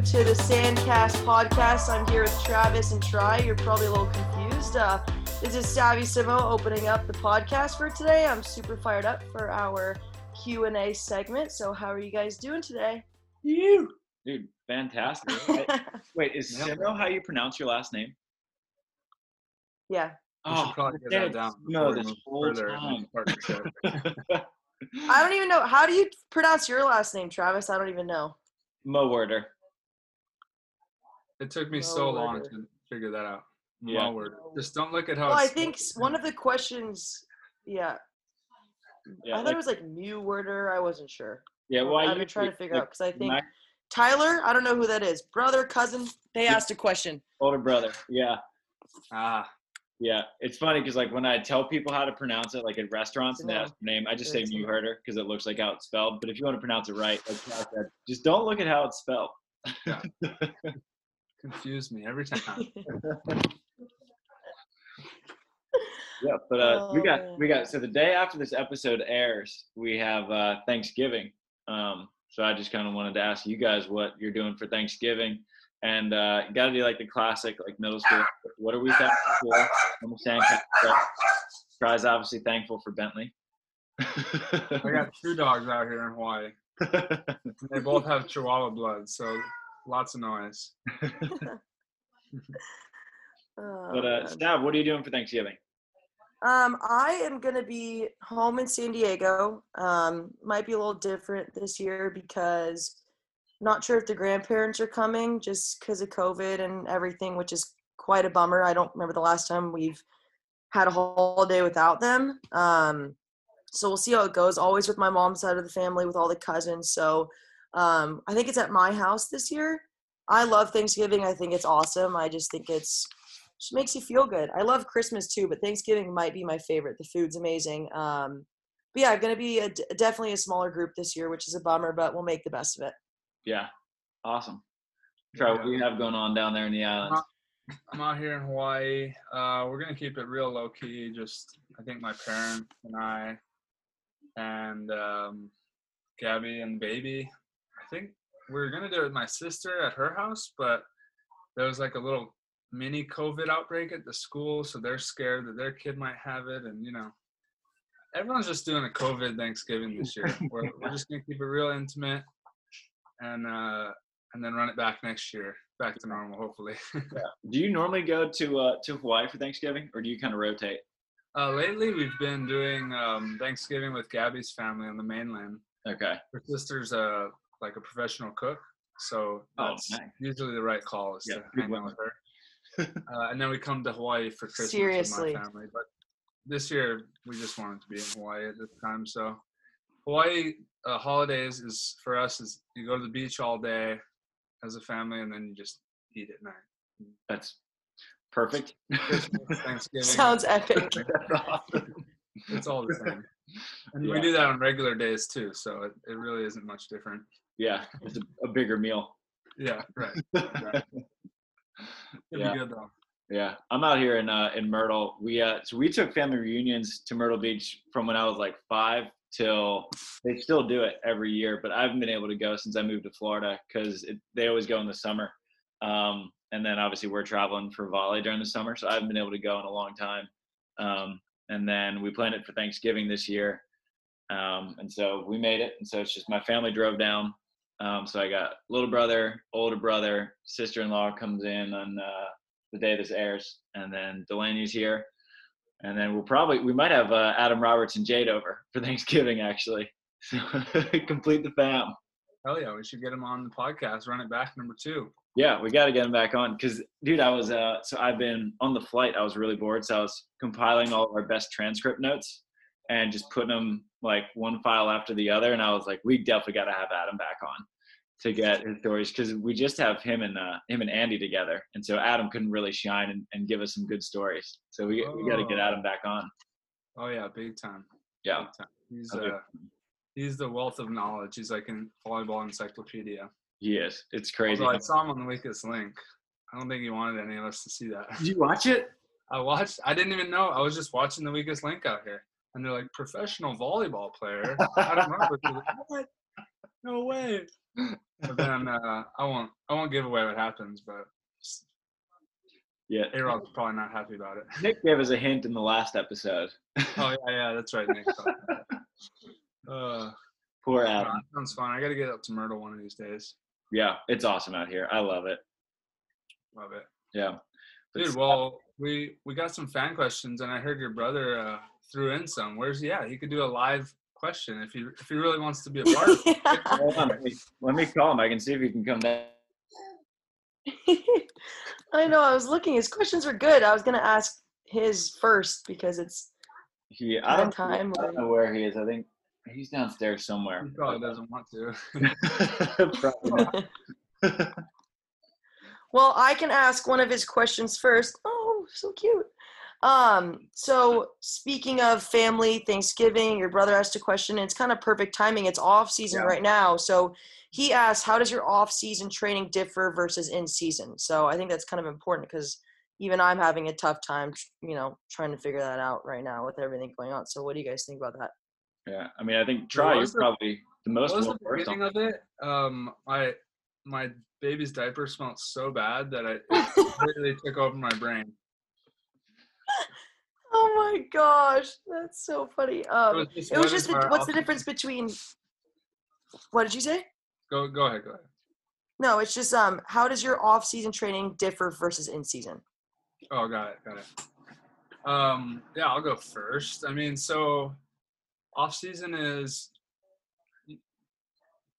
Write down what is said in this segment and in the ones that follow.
welcome to the Sandcast podcast. I'm here with Travis and Tri. You're probably a little confused. Uh, this is Savvy Simo opening up the podcast for today. I'm super fired up for our Q and A segment. So, how are you guys doing today? You, dude, fantastic. Wait, is Simo how you pronounce your last name? yeah, We should that down No, this whole time. I don't even know. How do you pronounce your last name, Travis? I don't even know. Mo Werder. It took me so long Murder. to figure that out. Yeah. Yeah. word. Just don't look at how. Well, I it's think s- one of the questions, yeah, Yeah, I thought like- it was like Mew Werder. I wasn't sure. yeah. Well, I I've been trying to usually- figure out because I think my Tyler. I don't know who that is. Brother, cousin. They asked a question. older brother. Yeah, ah, yeah. It's funny because like when I tell people how to pronounce it, like at restaurants and they ask their name, I just say It's- Mewherder because it looks like how it's spelled. But if you want to pronounce it right, like Cal said, just don't look at how it's spelled. confused me every time. Yeah, but uh, we Oh, got man. we got so the day after this episode airs, we have uh, Thanksgiving. Um, so I just kind of wanted to ask you guys what you're doing for Thanksgiving, and uh, got to do like the classic like middle school. What are we thankful for? I'm saying Tri's obviously thankful for Bentley. I got two dogs out here in Hawaii. They both have Chihuahua blood, so lots of noise. Oh, but uh. Stab, what are you doing for Thanksgiving? Um, I am gonna be home in San Diego. Um, might be a little different this year because not sure if the grandparents are coming just because of COVID and everything, which is quite a bummer. I don't remember the last time we've had a holiday without them. Um, so we'll see how it goes. Always with my mom's side of the family, with all the cousins. So um, I think it's at my house this year. I love Thanksgiving. I think it's awesome. I just think it's just makes you feel good. I love Christmas too, but Thanksgiving might be my favorite. The food's amazing. Um, but yeah, going to be a, d- definitely a smaller group this year, which is a bummer, but we'll make the best of it. Yeah, awesome. Tri what Yeah. you have going on down there in the islands. I'm out here in Hawaii. Uh, we're gonna keep it real low key. Just I think my parents and I, and um, Gabby and baby. I think we were gonna do it with my sister at her house, but there was like a little mini COVID outbreak at the school, so they're scared that their kid might have it, and you know, everyone's just doing a COVID Thanksgiving this year. we're, we're just gonna keep it real intimate, and uh, and then run it back next year, back to normal, hopefully. yeah. Do you normally go to uh, to Hawaii for Thanksgiving, or do you kind of rotate? Uh, lately, we've been doing um, Thanksgiving with Gabby's family on the mainland. Okay. Her sister's a like a professional cook, so Oh, that's nice. usually the right call is Yeah, to hang out with her. uh, and then we come to Hawaii for Christmas Seriously. with my family. But this year, we just wanted to be in Hawaii at this time. So Hawaii uh, holidays is for us is you go to the beach all day as a family, and then you just eat at night. That's perfect. Thanksgiving. Sounds epic. That's awesome. it's all the same. And Yeah. we do that on regular days too, so it, it really isn't much different. Yeah, it's a, a bigger meal. Yeah, right. It'll Yeah. be good though. Yeah, I'm out here in uh, in Myrtle. We uh, so we took family reunions to Myrtle Beach from when I was like five till they still do it every year, but I haven't been able to go since I moved to Florida because they always go in the summer. Um, and then obviously we're traveling for volley during the summer, so I haven't been able to go in a long time. Um, and then we planned it for Thanksgiving this year, um, and so we made it. And so it's just my family drove down. Um, so I got little brother, older brother, sister-in-law comes in on uh, the day this airs, and then Delaney's here, and then we'll probably we might have uh, Adam Roberts and Jade over for Thanksgiving actually, so complete the fam. Hell yeah, we should get him on the podcast. Run it back number two. Yeah, we got to get him back on because, dude, I was uh, so I've been on the flight. I was really bored, so I was compiling all of our best transcript notes and just putting them like one file after the other. And I was like, we definitely got to have Adam back on to get his stories because we just have him and uh, him and Andy together, and so Adam couldn't really shine and, and give us some good stories. So we we got to get Oh. Adam back on. Oh yeah, big time. Yeah, Big time. He's uh, he's the wealth of knowledge. He's like a volleyball encyclopedia. he is. It's crazy. Although I saw him on the weakest link. I don't think he wanted any of us to see that. Did you watch it? I watched. I didn't even know. I was just watching the weakest link out here, and they're like professional volleyball player. I don't know. What? no way. But then uh, I won't I won't give away what happens, but Yeah. A Rod's probably not happy about it. Nick gave us a hint in the last episode. Oh yeah, yeah, that's right, Nick. Uh, Poor Adam. sounds fun. I got to get up to Myrtle one of these days. Yeah, it's awesome out here. I love it. Love it, Yeah. Dude. Well, we we got some fan questions, and I heard your brother uh, threw in some. Where's he at? He could do a live question if he if he really wants to be a part. of it. hold on, let me, let me call him. I can see if he can come back. I know. I was looking. His questions are good. I was gonna ask his first because it's He, I don't, of time. I don't know where he is. I think he's downstairs somewhere. He probably doesn't want to. Probably not. well, I can ask one of his questions first. Oh, so cute. Um, so speaking of family, Thanksgiving, your brother asked a question. And it's kind of perfect timing. It's off season Yeah. right now. So he asked, "How does your off season training differ versus in season?" So I think that's kind of important because even I'm having a tough time, you know, trying to figure that out right now with everything going on. So what do you guys think about that? yeah. I mean, I think Tri. You're the- probably the most What was the versed on. beginning of it? Um, my my baby's diaper smelled so bad that I it completely took over my brain. Oh my gosh, that's so funny. Um, was just it was just the, what's the difference between? What did you say? Go go ahead, go ahead. No, it's just um, how does your off-season training differ versus in-season? Oh, got it, got it. Um, yeah, I'll go first. I mean, so off season is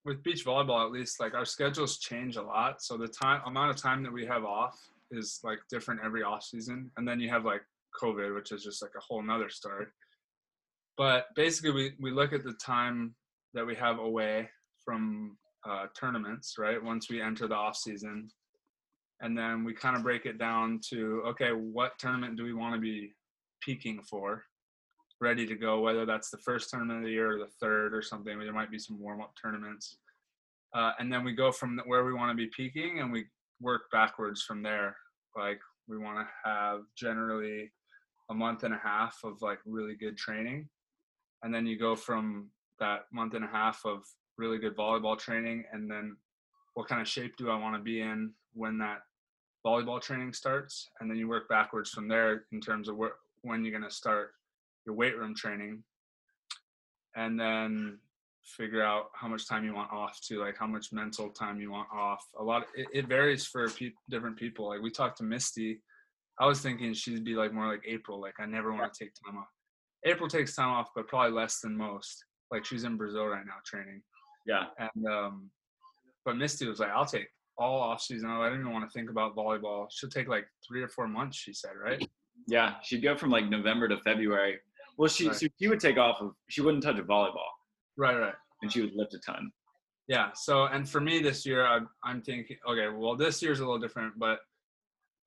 with beach volleyball at least like our schedules change a lot. So the time amount of time that we have off is like different every off season, and then you have like COVID, which is just like a whole nother story. But basically, we we look at the time that we have away from uh, tournaments, right? Once we enter the off season, and then we kind of break it down to okay what tournament do we want to be peaking for ready to go whether that's the first tournament of the year or the third or something there might be some warm-up tournaments uh, and then we go from where we want to be peaking and we work backwards from there like we want to have generally a month and a half of like really good training and then you go from that month and a half of really good volleyball training and then what kind of shape do i want to be in when that volleyball training starts? And then you work backwards from there in terms of where, when you're going to start your weight room training and then figure out how much time you want off to like how much mental time you want off. A lot it, it varies for pe- different people. Like we talked to misty i was thinking she'd be like more like april like i never want to take time off april takes time off but probably less than most like she's in brazil right now training Yeah. and um but misty was like i'll take all off season i don't even want to think about volleyball she'll take like three or four months she said right Yeah. She'd go from like November to February. Well, she Right. so she would take off of. She wouldn't touch a volleyball, right right and she would lift a ton. Yeah. So, and for me this year, I'm, I'm thinking, okay, well, this year's a little different, but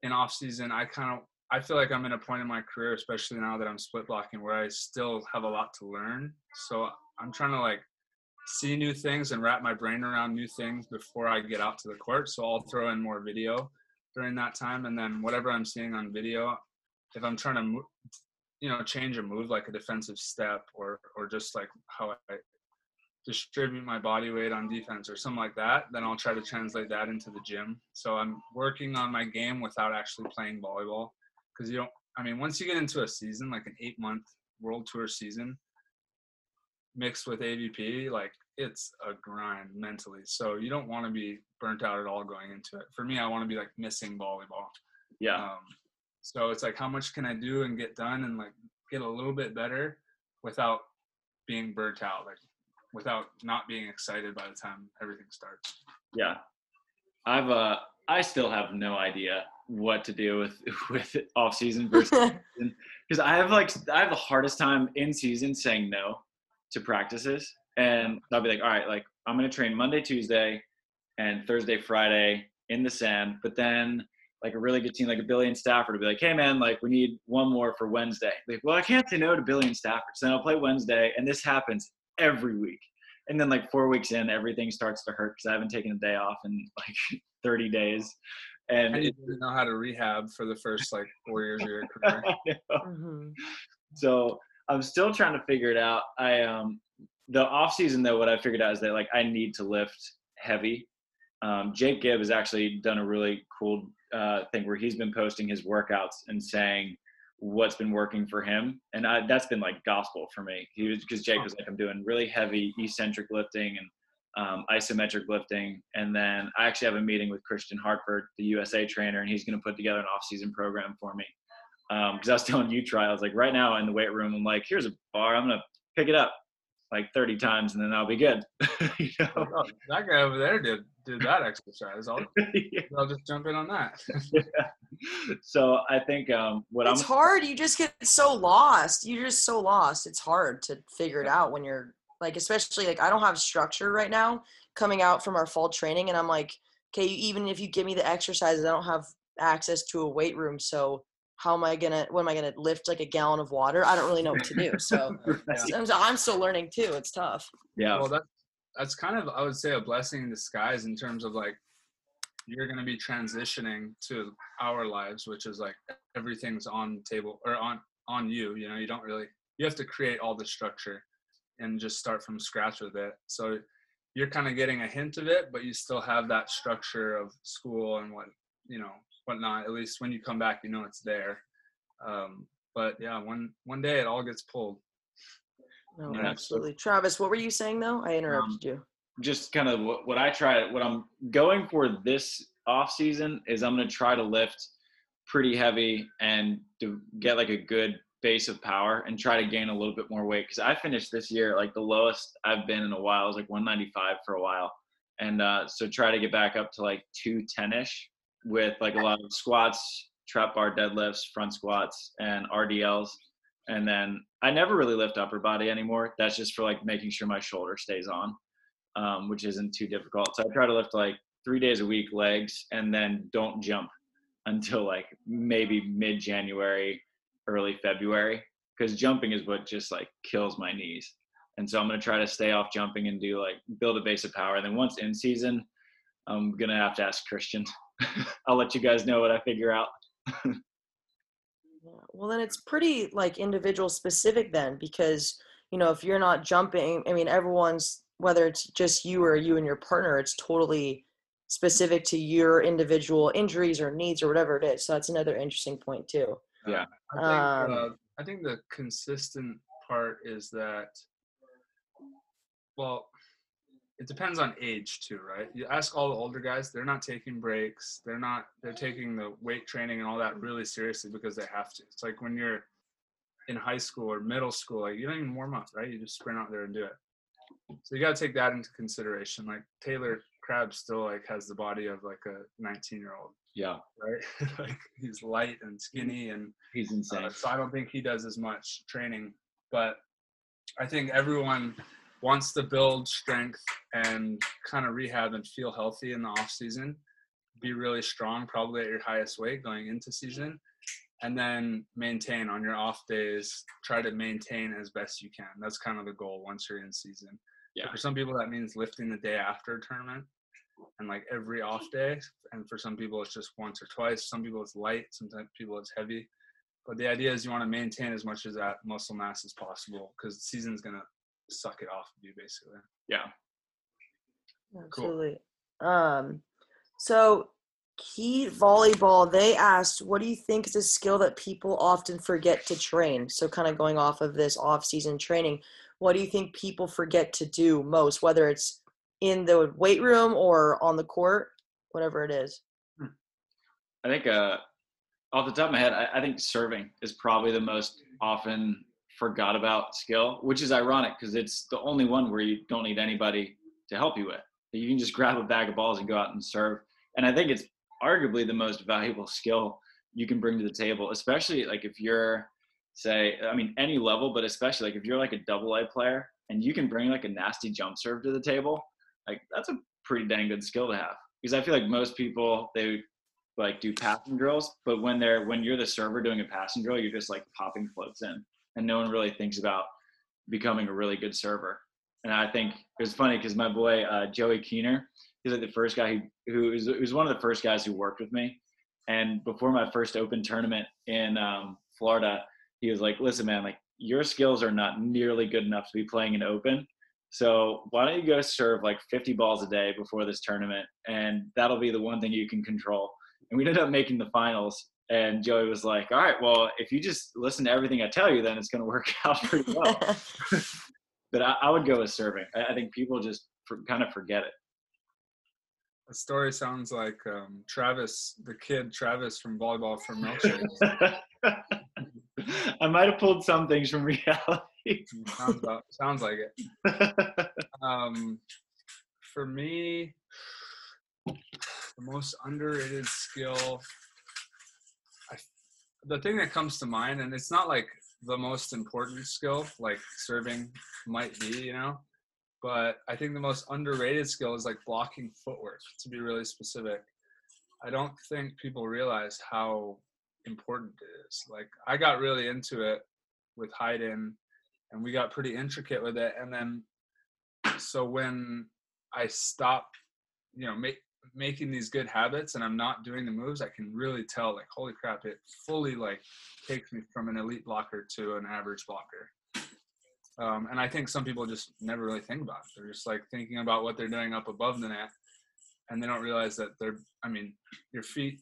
in off season, I kind of, I feel like I'm in a point in my career, especially now that I'm split blocking, where I still have a lot to learn. So I'm trying to like see new things and wrap my brain around new things before I get out to the court. So I'll throw in more video during that time, and then whatever I'm seeing on video, if I'm trying to, you know, change a move like a defensive step or or just like how I distribute my body weight on defense or something like that, then I'll try to translate that into the gym. So I'm working on my game without actually playing volleyball because you don't. I mean, once you get into a season, like an eight month world tour season, mixed with AVP, like it's a grind mentally. So you don't want to be burnt out at all going into it. For me, I want to be like missing volleyball. Yeah. Um, so it's like, how much can I do and get done and like get a little bit better without being burnt out, like without not being excited by the time everything starts. Yeah. I've uh I still have no idea what to do with with off season versus because I have like I have the hardest time in season saying no to practices, and I'll be like, all right, like I'm gonna train Monday, Tuesday, and Thursday, Friday in the sand, but then like a really good team like a Billy and Stafford will be like, hey man, like we need one more for Wednesday. Like, well, I can't say no to Billy and Stafford, so then I'll play Wednesday, and this happens every week. And then like four weeks in, everything starts to hurt because I haven't taken a day off in like 30 days. And And you it, didn't know how to rehab for the first like four years of your career. Mhm. so I'm still trying to figure it out. I um the off season though, what I figured out is that like I need to lift heavy. Um, Jake Gibb has actually done a really cool uh, thing where he's been posting his workouts and saying what's been working for him, and I, that's been like gospel for me. He was because Jake was like, I'm doing really heavy eccentric lifting and um, isometric lifting, and then I actually have a meeting with Christian Hartford, the USA trainer, and he's going to put together an off-season program for me. Because um, I was telling you, Tri. I was like, right now in the weight room, I'm like, here's a bar, I'm gonna pick it up like 30 times, and then I'll be good. you know? oh, that guy over there did did that exercise. I'll, yeah. I'll just jump in on that. yeah. So I think um, what it's I'm It's hard. You just get so lost. You're just so lost. It's hard to figure it out when you're like, especially like I don't have structure right now coming out from our fall training, and I'm like, okay, even if you give me the exercises, I don't have access to a weight room, so how am I gonna what am I gonna lift like a gallon of water? I don't really know what to do. So right. I'm still learning too. It's tough. Yeah. Well, that's that's kind of I would say a blessing in disguise in terms of like you're gonna be transitioning to our lives, which is like everything's on table or on on you. You know, you don't really you have to create all the structure and just start from scratch with it. So you're kind of getting a hint of it, but you still have that structure of school and what you know whatnot. At least when you come back, you know it's there. Um, but yeah, one one day it all gets pulled. No, yeah, absolutely. So, Travis, what were you saying though? I interrupted um, you. Just kind of what, what I try, what I'm going for this off season is I'm going to try to lift pretty heavy and to get like a good base of power and try to gain a little bit more weight. Cause I finished this year, like the lowest I've been in a while I was like 195 for a while. And uh, so try to get back up to like 210 ish with like a lot of squats, trap bar deadlifts, front squats, and RDLs. And then I never really lift upper body anymore. That's just for like making sure my shoulder stays on, um, which isn't too difficult. So I try to lift like three days a week legs and then don't jump until like maybe mid January, early February, because jumping is what just like kills my knees. And so I'm going to try to stay off jumping and do like build a base of power. And then once in season, I'm going to have to ask Christian I'll let you guys know what I figure out. well, then it's pretty like individual specific then because you know if you're not jumping, I mean everyone's whether it's just you or you and your partner, it's totally specific to your individual injuries or needs or whatever it is. So that's another interesting point too. Yeah, I think, um, uh, I think the consistent part is that well it depends on age too, right? You ask all the older guys, they're not taking breaks. They're not they're taking the weight training and all that really seriously because they have to. It's like when you're in high school or middle school, like you don't even warm up, right? You just sprint out there and do it. So you gotta take that into consideration. Like Taylor Crabb still like has the body of like a 19 year old. Yeah. Right. like he's light and skinny and he's insane. Uh, so I don't think he does as much training, but I think everyone wants to build strength and kind of rehab and feel healthy in the off season, be really strong, probably at your highest weight going into season, and then maintain on your off days. Try to maintain as best you can. That's kind of the goal once you're in season. Yeah. for some people, that means lifting the day after a tournament and like every off day. And for some people, it's just once or twice. Some people it's light. Sometimes people it's heavy. But the idea is you want to maintain as much of that muscle mass as possible because the season's gonna suck it off of you basically. Yeah. Absolutely. Cool. Um so Key volleyball, they asked, what do you think is a skill that people often forget to train? So kind of going off of this off-season training, what do you think people forget to do most, whether it's in the weight room or on the court, whatever it is? Hmm. I think uh, off the top of my head, I, I think serving is probably the most often forgot about skill, which is ironic because it's the only one where you don't need anybody to help you with. You can just grab a bag of balls and go out and serve. And I think it's arguably the most valuable skill you can bring to the table, especially like if you're, say, I mean, any level, but especially like if you're like a double A player and you can bring like a nasty jump serve to the table, like that's a pretty dang good skill to have. Because I feel like most people, they like do passing drills, but when they're, when you're the server doing a passing drill, you're just like popping floats in and no one really thinks about becoming a really good server. And I think it was funny because my boy uh, Joey Keener, he's like the first guy who who was, was one of the first guys who worked with me. And before my first open tournament in um, Florida, he was like, "Listen, man, like your skills are not nearly good enough to be playing an open, So why don't you go serve like 50 balls a day before this tournament, and that'll be the one thing you can control. And we ended up making the finals. And Joey was like, "All right, well, if you just listen to everything I tell you, then it's going to work out pretty well." but I, I, would go with serving. I, I think people just for, kind of forget it. The story sounds like um, Travis, the kid Travis from Volleyball for Milkshakes. I might have pulled some things from reality. sounds, about, sounds like it. Um, for me, the most underrated skill, I, the thing that comes to mind, and it's not like the most important skill, like serving might be, you know, but I think the most underrated skill is like blocking footwork, to be really specific. I don't think people realize how important it is. Like I got really into it with Hayden and we got pretty intricate with it. And then so when I stop, you know, make making these good habits and I'm not doing the moves, I can really tell like, holy crap, it fully like takes me from an elite blocker to an average blocker. Um, and I think some people just never really think about it. They're just like thinking about what they're doing up above the net and they don't realize that they're, I mean, your feet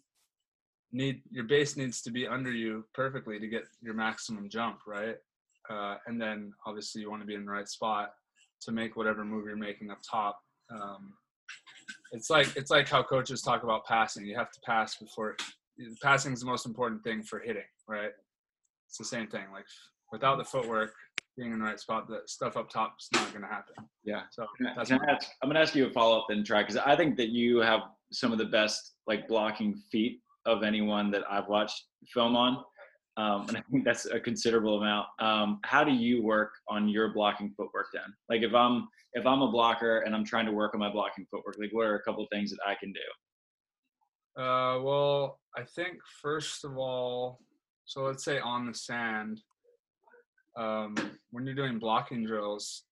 need your base needs to be under you perfectly to get your maximum jump, right? Uh, and then obviously you want to be in the right spot to make whatever move you're making up top. Um, it's like it's like how coaches talk about passing. You have to pass before passing is the most important thing for hitting, right? It's the same thing. Like without the footwork, being in the right spot, the stuff up top is not going to happen. Yeah. So that's Can I ask, I'm going to ask you a follow up then, Tri because I think that you have some of the best like blocking feet of anyone that I've watched film on. Um, and I think that's a considerable amount. Um, how do you work on your blocking footwork then? Like if I'm if I'm a blocker and I'm trying to work on my blocking footwork, like what are a couple things that I can do? Uh, well, I think first of all, so let's say on the sand, um, when you're doing blocking drills,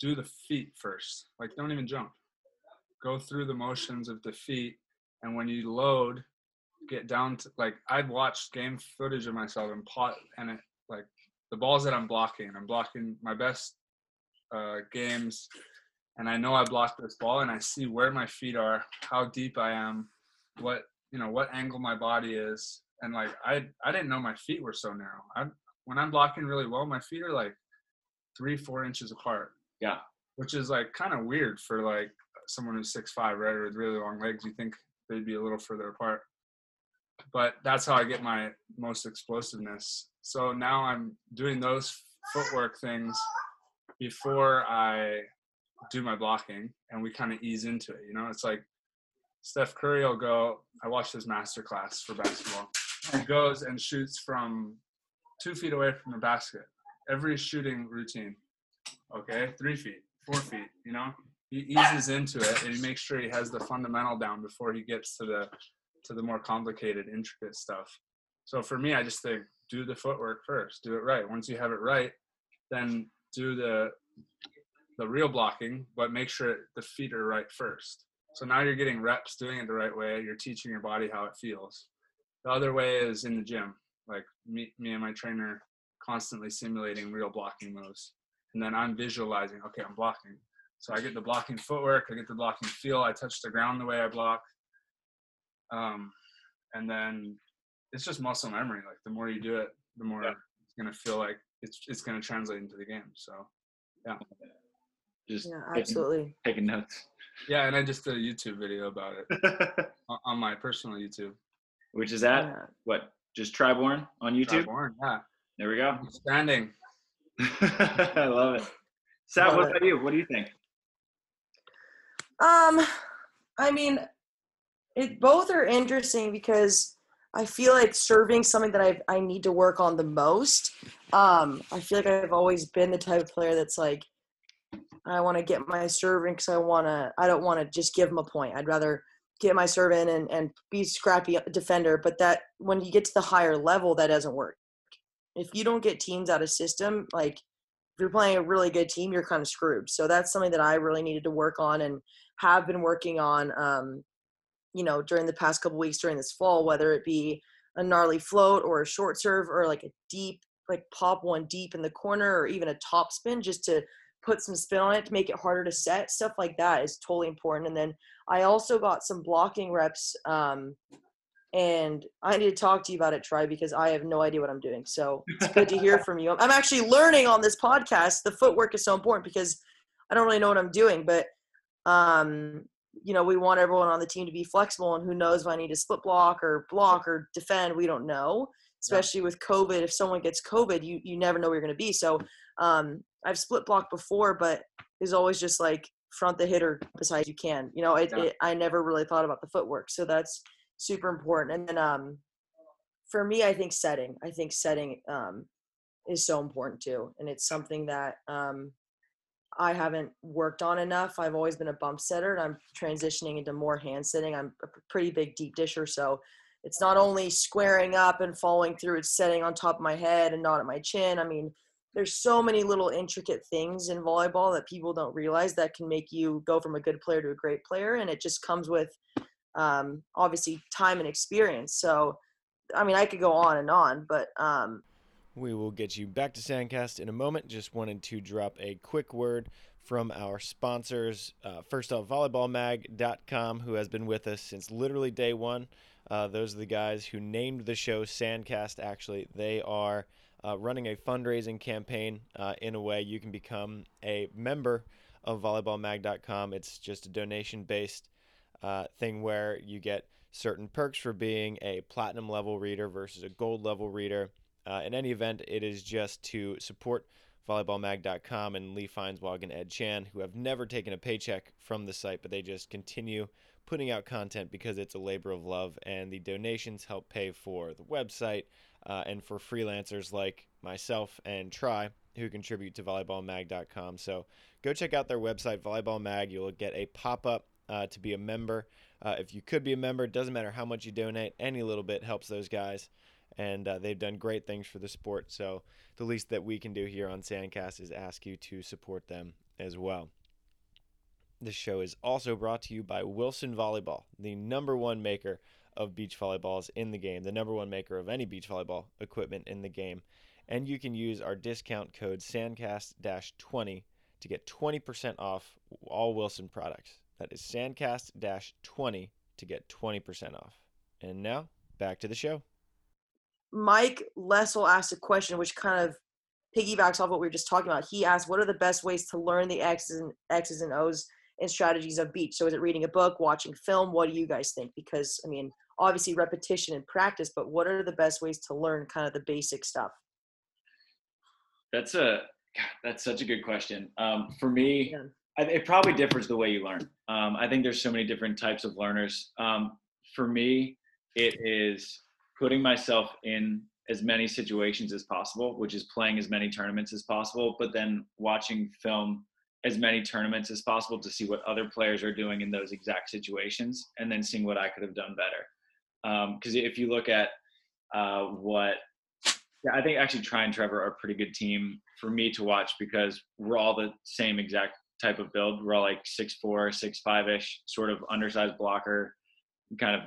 do the feet first. Like don't even jump. Go through the motions of the feet, and when you load, get down to like I'd watched game footage of myself and plot and it like the balls that I'm blocking. I'm blocking my best uh, games, and I know I blocked this ball, and I see where my feet are, how deep I am, what you know, what angle my body is, and like I I didn't know my feet were so narrow. I when I'm blocking really well, my feet are like three four inches apart. Yeah, which is like kind of weird for like someone who's six five, right, or with really long legs. You think they'd be a little further apart but that's how I get my most explosiveness. So now I'm doing those footwork things before I do my blocking and we kind of ease into it. You know, it's like Steph Curry will go, I watched his master class for basketball. He goes and shoots from two feet away from the basket. Every shooting routine. Okay, three feet, four feet, you know? He eases into it and he makes sure he has the fundamental down before he gets to the to the more complicated, intricate stuff. So for me, I just think do the footwork first, do it right. Once you have it right, then do the the real blocking, but make sure the feet are right first. So now you're getting reps doing it the right way. You're teaching your body how it feels. The other way is in the gym, like me, me and my trainer constantly simulating real blocking moves. And then I'm visualizing, okay, I'm blocking. So I get the blocking footwork, I get the blocking feel, I touch the ground the way I block, um, and then it's just muscle memory. Like the more you do it, the more yeah. it's gonna feel like it's it's gonna translate into the game. So yeah. Just yeah, absolutely taking, taking notes. Yeah, and I just did a YouTube video about it on my personal YouTube. Which is at yeah. what? Just Tri Bourne on YouTube. Tri Bourne, yeah. There we go. Standing. I love it. Sav, what about you? What do you think? Um, I mean, it both are interesting because I feel like serving something that I I need to work on the most. Um, I feel like I've always been the type of player that's like, I want to get my serving because I want to. I don't want to just give them a point. I'd rather get my serve in and and be scrappy defender. But that when you get to the higher level, that doesn't work. If you don't get teams out of system, like if you're playing a really good team, you're kind of screwed. So that's something that I really needed to work on and have been working on. Um, you know during the past couple weeks during this fall whether it be a gnarly float or a short serve or like a deep like pop one deep in the corner or even a top spin just to put some spin on it to make it harder to set. Stuff like that is totally important. And then I also got some blocking reps. Um, and I need to talk to you about it, Tri because I have no idea what I'm doing. So it's good to hear from you. I'm actually learning on this podcast. The footwork is so important because I don't really know what I'm doing, but um, you know, we want everyone on the team to be flexible and who knows if I need to split block or block or defend, we don't know. Especially with COVID, if someone gets COVID, you you never know where you're gonna be. So um, I've split blocked before, but it's always just like front the hitter besides you can. You know, it, Yeah. it, I never really thought about the footwork. So that's super important. And then um, for me, I think setting. I think setting um, is so important too, and it's something that um, I haven't worked on enough. I've always been a bump setter, and I'm transitioning into more hand sitting. I'm a pretty big deep disher, so it's not only squaring up and falling through; it's setting on top of my head and not at my chin. I mean, there's so many little intricate things in volleyball that people don't realize that can make you go from a good player to a great player, and it just comes with um, obviously time and experience. So, I mean, I could go on and on, but um, We will get you back to Sandcast in a moment. Just wanted to drop a quick word from our sponsors. Uh, first off, volleyballmag.com, who has been with us since literally day one. Uh, those are the guys who named the show Sandcast, actually. They are uh, running a fundraising campaign uh, in a way you can become a member of volleyballmag.com. It's just a donation based uh, thing where you get certain perks for being a platinum level reader versus a gold level reader. Uh, in any event, it is just to support volleyballmag.com and Lee Feinswag and Ed Chan, who have never taken a paycheck from the site, but they just continue putting out content because it's a labor of love, and the donations help pay for the website uh, and for freelancers like myself and Tri, who contribute to volleyballmag.com. So go check out their website, Volleyball Mag. You'll get a pop up uh, to be a member. Uh, if you could be a member, it doesn't matter how much you donate, any little bit helps those guys. And uh, they've done great things for the sport. So the least that we can do here on Sandcast is ask you to support them as well. This show is also brought to you by Wilson Volleyball, the number one maker of beach volleyballs in the game, the number one maker of any beach volleyball equipment in the game. And you can use our discount code SANDCAST 20 to get 20% off all Wilson products. That is SANDCAST 20 to get 20% off. And now, back to the show. Mike Lessel asked a question which kind of piggybacks off what we were just talking about. He asked, "What are the best ways to learn the X's and X's and O's and strategies of beach?" So, is it reading a book, watching film? What do you guys think? Because I mean, obviously repetition and practice, but what are the best ways to learn kind of the basic stuff? That's a God, that's such a good question. Um, for me, Yeah. I, it probably differs the way you learn. Um, I think there's so many different types of learners. Um, for me, it is putting myself in as many situations as possible, which is playing as many tournaments as possible, but then watching film as many tournaments as possible to see what other players are doing in those exact situations, and then seeing what I could have done better. Because if you look at uh, what yeah, I think actually Tri and Trevor are a pretty good team for me to watch because we're all the same exact type of build. We're all like six four, six five ish, sort of undersized blocker, kind of.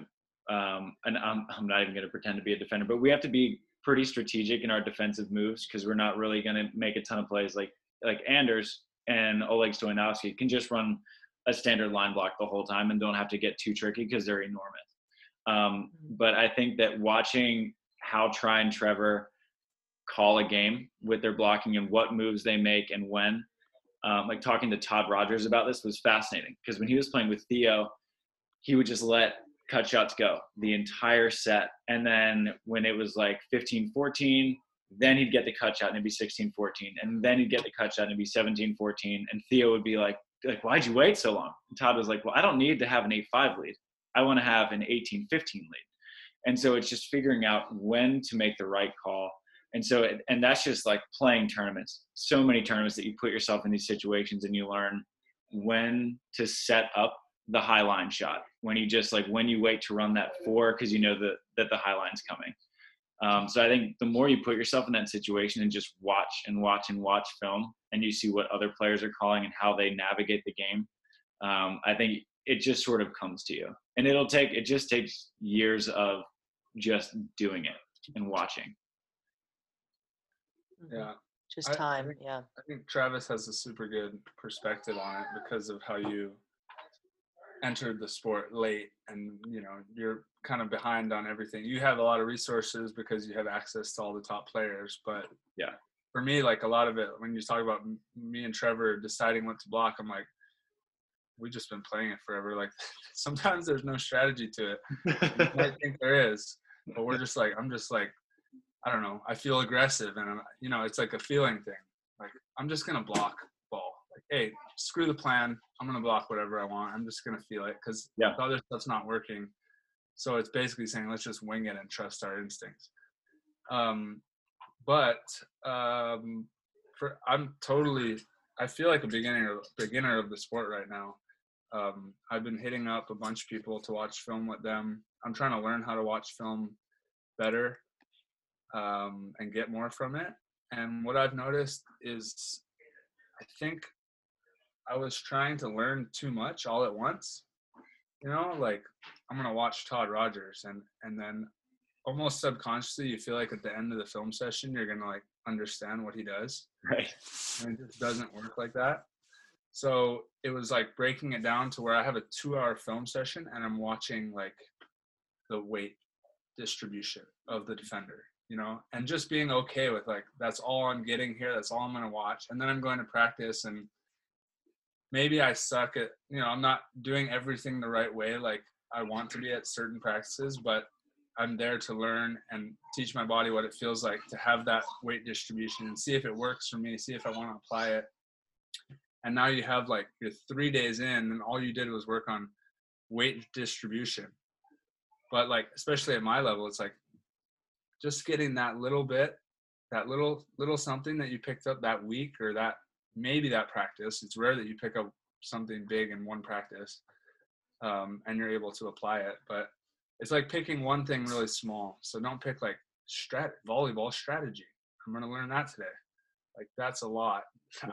Um, and I'm I'm not even going to pretend to be a defender, but we have to be pretty strategic in our defensive moves because we're not really going to make a ton of plays like like Anders and Oleg Stoyanovsky can just run a standard line block the whole time and don't have to get too tricky because they're enormous. Um, but I think that watching how Tri and Trevor call a game with their blocking and what moves they make and when. Um, like talking to Todd Rogers about this was fascinating because when he was playing with Theo, he would just let cut shots go the entire set. And then when it was like 15 14, then he'd get the cut shot and it'd be 16 14. And then he'd get the cut shot and it'd be 17 14. And Theo would be like, like why'd you wait so long? And Todd was like, well, I don't need to have an 8 5 lead. I want to have an 18 15 lead. And so it's just figuring out when to make the right call and so and that's just like playing tournaments so many tournaments that you put yourself in these situations and you learn when to set up the high line shot when you just like when you wait to run that four because you know that that the high line's coming um, so i think the more you put yourself in that situation and just watch and watch and watch film and you see what other players are calling and how they navigate the game um, i think it just sort of comes to you and it'll take it just takes years of just doing it and watching Yeah. just I- I time. think- Yeah. I think Travis has a super good perspective on it because of how you entered the sport late and you know you're kind of behind on everything. You have a lot of resources because you have access to all the top players, but Yeah. For me, like a lot of it, when you talk about me and Trevor deciding what to block, I'm like, we've just been playing it forever. Like sometimes there's no strategy to it. You might think there is, but we're just like, I'm just like, I don't know. I feel aggressive, and I'm, you know, it's like a feeling thing. Like I'm just gonna block hey, screw the plan. I'm gonna block whatever I want. I'm just gonna feel it because Yeah. the other stuff's not working. So it's basically saying let's just wing it and trust our instincts. Um, but um, for I'm totally. I feel like a beginner beginner of the sport right now. Um, I've been hitting up a bunch of people to watch film with them. I'm trying to learn how to watch film better um, and get more from it. And what I've noticed is, I think I was trying to learn too much all at once. You know, like I'm gonna watch Todd Rogers, and and then almost subconsciously you feel like at the end of the film session you're gonna like understand what he does right. and it just doesn't work like that. So it was like breaking it down to where I have a two hour film session and I'm watching like the weight distribution of the defender, you know, and just being okay with like, that's all I'm getting here. That's all I'm to watch. And then I'm going to practice and maybe I suck at, you know, I'm not doing everything the right way. Like I want to be at certain practices, but I'm there to learn and teach my body what it feels like to have that weight distribution and see if it works for me, see if I want to apply it. And now you have like you're three days in, and all you did was work on weight distribution. But like, especially at my level, it's like just getting that little bit, that little little something that you picked up that week or that maybe that practice. It's rare that you pick up something big in one practice, um, and you're able to apply it. But it's like picking one thing really small. So don't pick like strat volleyball strategy. I'm gonna learn that today. Like that's a lot.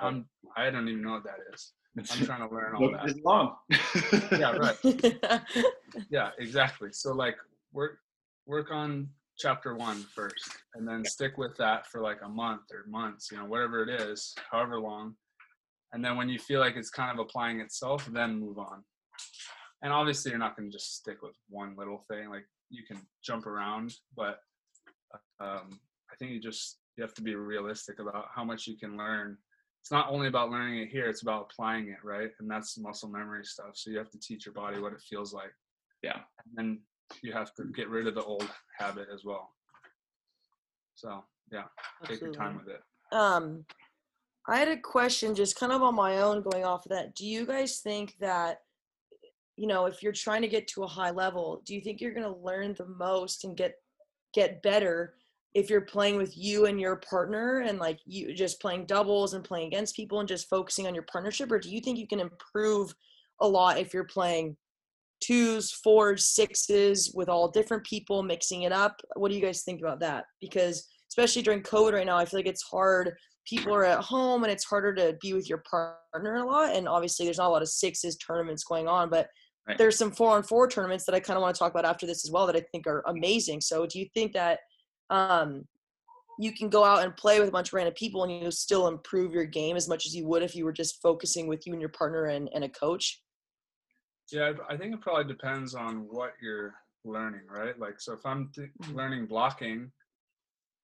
I'm I don't even know what that is. I'm trying to learn all that. it's long. Yeah, right. Yeah, exactly. So like work work on chapter one first and then stick with that for like a month or months, you know, whatever it is, however long. And then when you feel like it's kind of applying itself, then move on. And obviously you're not going to just stick with one little thing. Like you can jump around, but um, I think you just you have to be realistic about how much you can learn. It's not only about learning it here; it's about applying it, right? And that's muscle memory stuff. So you have to teach your body what it feels like. Yeah. And then you have to get rid of the old habit as well. So yeah, take your time with it. Um, I had a question just kind of on my own going off of that. Do you guys think that, you know, if you're trying to get to a high level, do you think you're going to learn the most and get get better if you're playing with you and your partner and like you just playing doubles and playing against people and just focusing on your partnership or do you think you can improve a lot if you're playing twos, fours, sixes with all different people, mixing it up. What do you guys think about that? Because especially during COVID right now, I feel like it's hard. People are at home and it's harder to be with your partner a lot. And obviously, there's not a lot of sixes tournaments going on, but Right. there's some four on four tournaments that I kind of want to talk about after this as well that I think are amazing. So, do you think that um, you can go out and play with a bunch of random people and you still improve your game as much as you would if you were just focusing with you and your partner and, and a coach? Yeah, I think it probably depends on what you're learning, right? Like, so if I'm th- Mhm. learning blocking,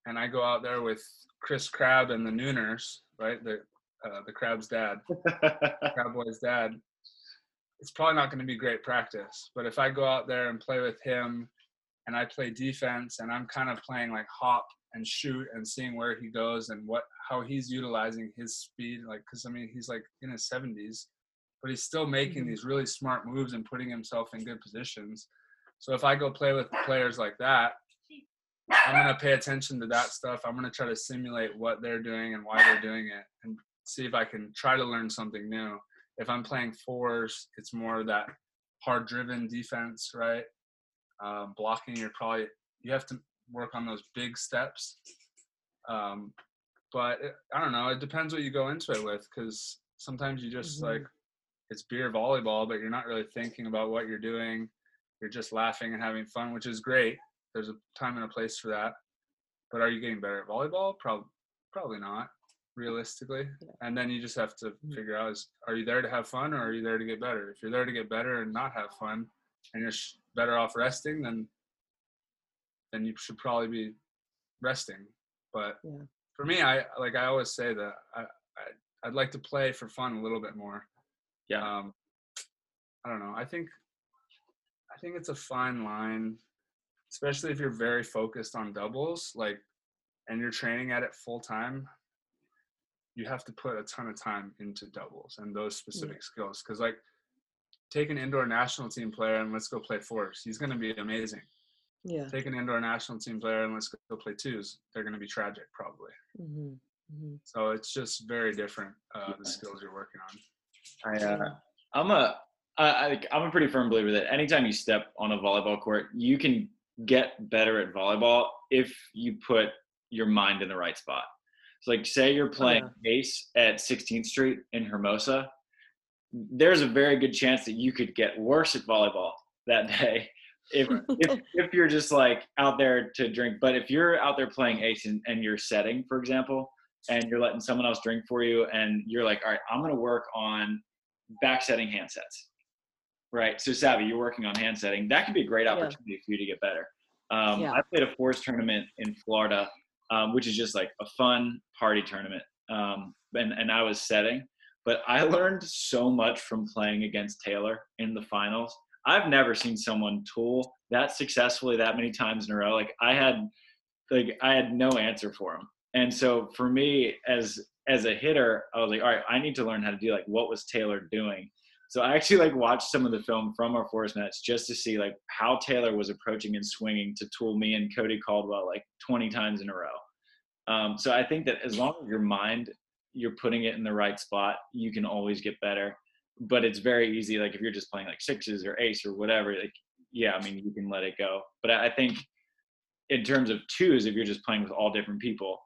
and I go out there with Chris Crabb and the Nooners, right? The uh, the Crabb's dad, Crab Boy's dad. It's probably not going to be great practice. But if I go out there and play with him, and I play defense, and I'm kind of playing like hop and shoot and seeing where he goes and what how he's utilizing his speed, like because I mean he's like in his 70s, but he's still making Mhm. these really smart moves and putting himself in good positions. So if I go play with players like that, I'm gonna pay attention to that stuff. I'm gonna try to simulate what they're doing and why they're doing it, and see if I can try to learn something new. If I'm playing fours, it's more that hard-driven defense, right? Um, blocking, you're probably you have to work on those big steps. Um, but it, I don't know. It depends what you go into it with, because sometimes you just Mhm. like it's beer volleyball, but you're not really thinking about what you're doing. You're just laughing and having fun, which is great. There's a time and a place for that. But are you getting better at volleyball? Probably, probably not. realistically. And then you just have to Mhm. figure out is are you there to have fun or are you there to get better? If you're there to get better and not have fun, and you're sh- better off resting, then then you should probably be resting. But Yeah. for me, I like I always say that I, I I'd like to play for fun a little bit more. Yeah. Um, I don't know. I think I think it's a fine line, especially if you're very focused on doubles, like, and you're training at it full time. You have to put a ton of time into doubles and those specific skills. Because, like, take an indoor national team player and let's go play fours. He's going to be amazing. Yeah. Take an indoor national team player and let's go play twos. They're going to be tragic, probably. hmm hmm So it's just very different uh, the skills you're working on. I, uh, I'm a, I, I'm a pretty firm believer that anytime you step on a volleyball court, you can get better at volleyball if you put your mind in the right spot. So, like, say you're playing ace at 16th Street in Hermosa, there's a very good chance that you could get worse at volleyball that day if if, if you're just like out there to drink. But if you're out there playing ace and, and you're setting, for example, and you're letting someone else drink for you, and you're like, all right, I'm gonna work on back setting hand sets. Right. So Savvy, you're working on hand setting. That could be a great Yeah. opportunity for you to get better. Um, Yeah. I played a fours tournament in Florida, um, which is just like a fun party tournament. Um, and, and I was setting, but I learned so much from playing against Taylor in the finals. I've never seen someone tool that successfully that many times in a row. Like I had, like I had no answer for him. And so for me as as a hitter, I was like, all right, I need to learn how to do like what was Taylor doing. So I actually like watched some of the film from our fours match just to see like how Taylor was approaching and swinging to tool me and Cody Caldwell like 20 times in a row. Um, so I think that as long as your mind you're putting it in the right spot, you can always get better. But it's very easy. Like if you're just playing like sixes or ace or whatever, like yeah, I mean you can let it go. But I I think in terms of twos, if you're just playing with all different people,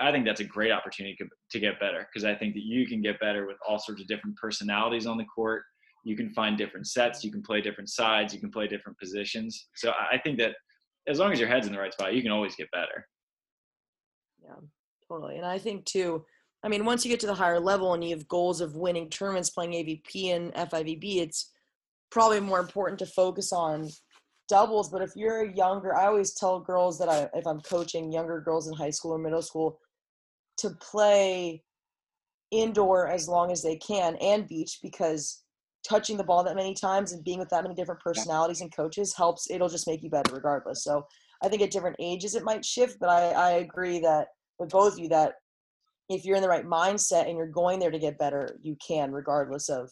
I think that's a great opportunity to- get better because I think that you can get better with all sorts of different personalities on the court. You can find different sets. You can play different sides. You can play different positions. So I think that as long as your head's in the right spot, you can always get better. Yeah, totally. And I think too, I mean, once you get to the higher level and you have goals of winning tournaments, playing AVP and FIVB, it's probably more important to focus on doubles. But if you're younger, I always tell girls that I, if I'm coaching younger girls in high school or middle school, to play indoor as long as they can and beach because touching the ball that many times and being with that many different personalities and coaches helps it'll just make you better regardless so i think at different ages it might shift but i, I agree that with both of you that if you're in the right mindset and you're going there to get better you can regardless of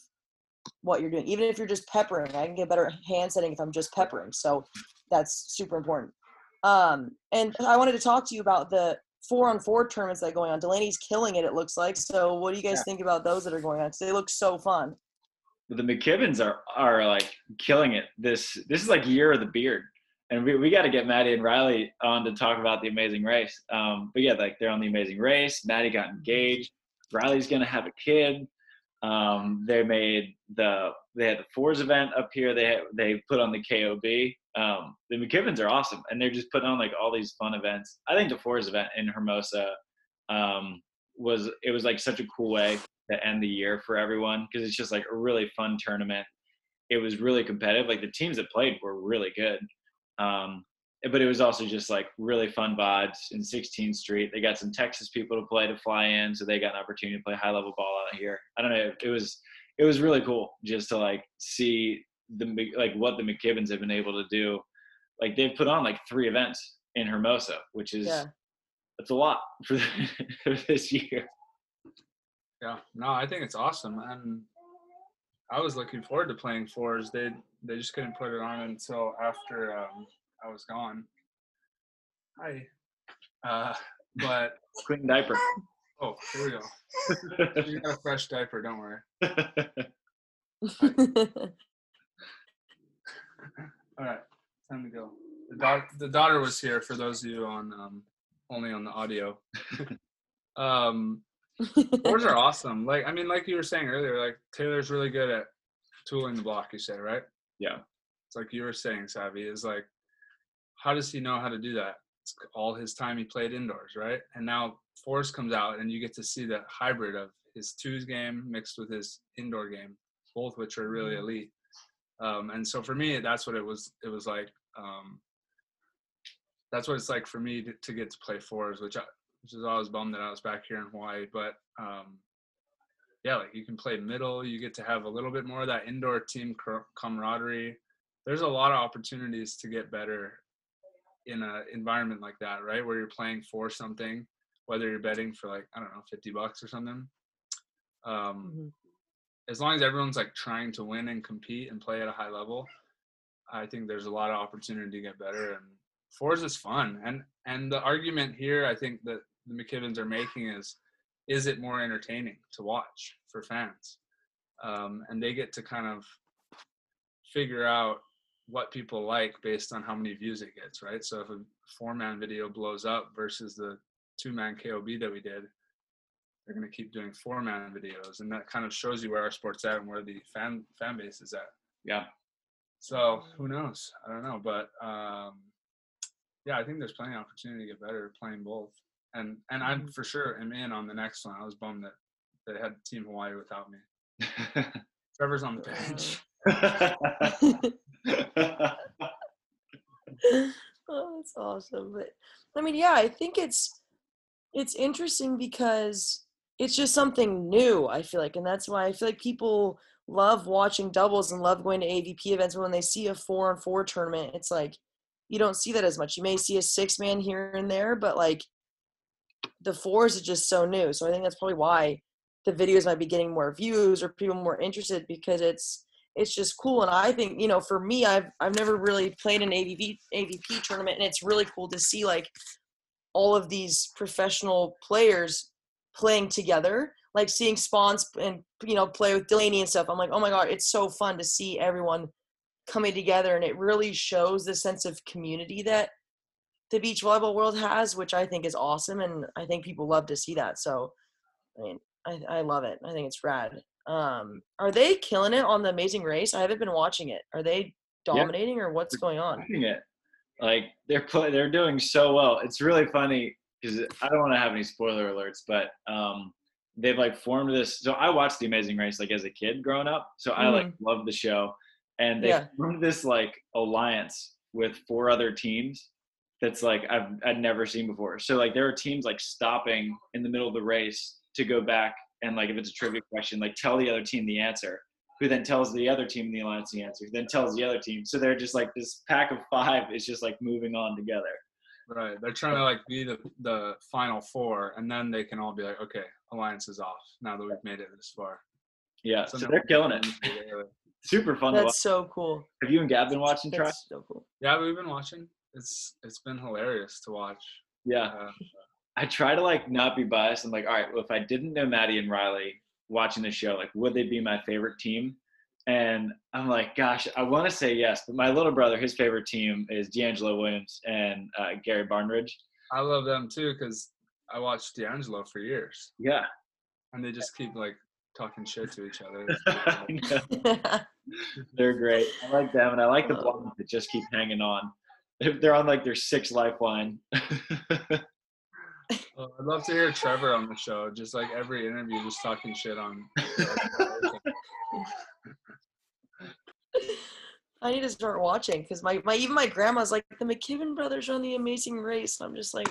what you're doing even if you're just peppering i can get better hand setting if i'm just peppering so that's super important um, and i wanted to talk to you about the four on four tournaments that are going on delaney's killing it it looks like so what do you guys Yeah. think about those that are going on 'Cause they look so fun the McKibbins are are like killing it. This this is like year of the beard, and we, we got to get Maddie and Riley on to talk about the Amazing Race. Um, but yeah, like they're on the Amazing Race. Maddie got engaged. Riley's gonna have a kid. Um, they made the they had the Fours event up here. They they put on the KOB. Um, the McKibbins are awesome, and they're just putting on like all these fun events. I think the Fours event in Hermosa um, was it was like such a cool way to end the year for everyone because it's just like a really fun tournament. It was really competitive. Like the teams that played were really good. Um, but it was also just like really fun vibes in 16th Street. They got some Texas people to play to fly in, so they got an opportunity to play high level ball out here. I don't know. It was it was really cool just to like see the like what the McKibbins have been able to do. Like they've put on like three events in Hermosa, which is yeah that's a lot for, for this year. Yeah, no, I think it's awesome, and I was looking forward to playing fours. They they just couldn't put it on until after um, I was gone. Hi, uh, but Clean diaper. oh, here we go. You got a fresh diaper, don't worry. All right, time to go. The, da- the daughter was here for those of you on um, only on the audio. um, fours are awesome. Like I mean, like you were saying earlier, like Taylor's really good at tooling the block. You said right? Yeah. It's like you were saying, Savvy is like, how does he know how to do that? it's all his time he played indoors, right? And now fours comes out, and you get to see the hybrid of his twos game mixed with his indoor game, both which are really elite. Um, and so for me, that's what it was. It was like um, that's what it's like for me to, to get to play fours, which I, which is always bummed that I was back here in Hawaii. But um, yeah, like you can play middle. You get to have a little bit more of that indoor team camaraderie. There's a lot of opportunities to get better in an environment like that, right? Where you're playing for something, whether you're betting for like I don't know, 50 bucks or something. Um, Mhm. As long as everyone's like trying to win and compete and play at a high level, I think there's a lot of opportunity to get better. And fours is fun. And and the argument here, I think that the McKibbins are making is, is it more entertaining to watch for fans? Um, and they get to kind of figure out what people like based on how many views it gets, right? So if a four man video blows up versus the two man KOB that we did, they're going to keep doing four man videos. And that kind of shows you where our sport's at and where the fan fan base is at. Yeah. So who knows? I don't know. But um, yeah, I think there's plenty of opportunity to get better playing both. And and I'm for sure am in on the next one. I was bummed that they had Team Hawaii without me. Trevor's on the bench. oh, that's awesome. But I mean, yeah, I think it's it's interesting because it's just something new. I feel like, and that's why I feel like people love watching doubles and love going to AVP events. But when they see a four on four tournament, it's like you don't see that as much. You may see a six man here and there, but like the fours is just so new. So I think that's probably why the videos might be getting more views or people more interested because it's it's just cool and i think you know for me i've i've never really played an avp avp tournament and it's really cool to see like all of these professional players playing together like seeing spawns and you know play with delaney and stuff. I'm like oh my god it's so fun to see everyone coming together and it really shows the sense of community that the beach volleyball world has which i think is awesome and i think people love to see that so i mean i, I love it. I think it's rad um, are they killing it on the Amazing Race? I haven't been watching it. Are they dominating or what's going on? It, like they're play, they're doing so well. It's really funny because I don't want to have any spoiler alerts, but um, they've like formed this. So I watched The Amazing Race like as a kid growing up, so I like loved the show, and they Yeah. formed this like alliance with four other teams that's like I've I'd never seen before. So like there are teams like stopping in the middle of the race to go back and like if it's a trivia question, like tell the other team the answer, who then tells the other team in the alliance the answer, who then tells the other team. So they're just like this pack of five is just like moving on together. Right. They're trying to like be the the final four, and then they can all be like, okay, alliance is off now that we've made it this far. Yeah, so now they're killing it. Super fun to watch. That's so cool. Have you and Gab been watching Tri? That's so cool. Yeah, we've been watching. It's it's been hilarious to watch. Yeah. Uh, I try to like not be biased. I'm like, all right, well, if I didn't know Maddie and Riley watching the show, like, would they be my favorite team? And I'm like, gosh, I want to say yes, but my little brother, his favorite team is D'Angelo Williams and uh, Gary Barnidge. I love them too because I watched D'Angelo for years, Yeah, and they just keep like talking shit to each other. They're great. I like them, and I like the blondes that just keep hanging on. They're- They're on like their sixth lifeline. Well, I'd love to hear Trevor on the show. Just like every interview, just talking shit on. I need to start watching because my, my even my grandma's like the McKibben brothers are on the Amazing Race, and I'm just like,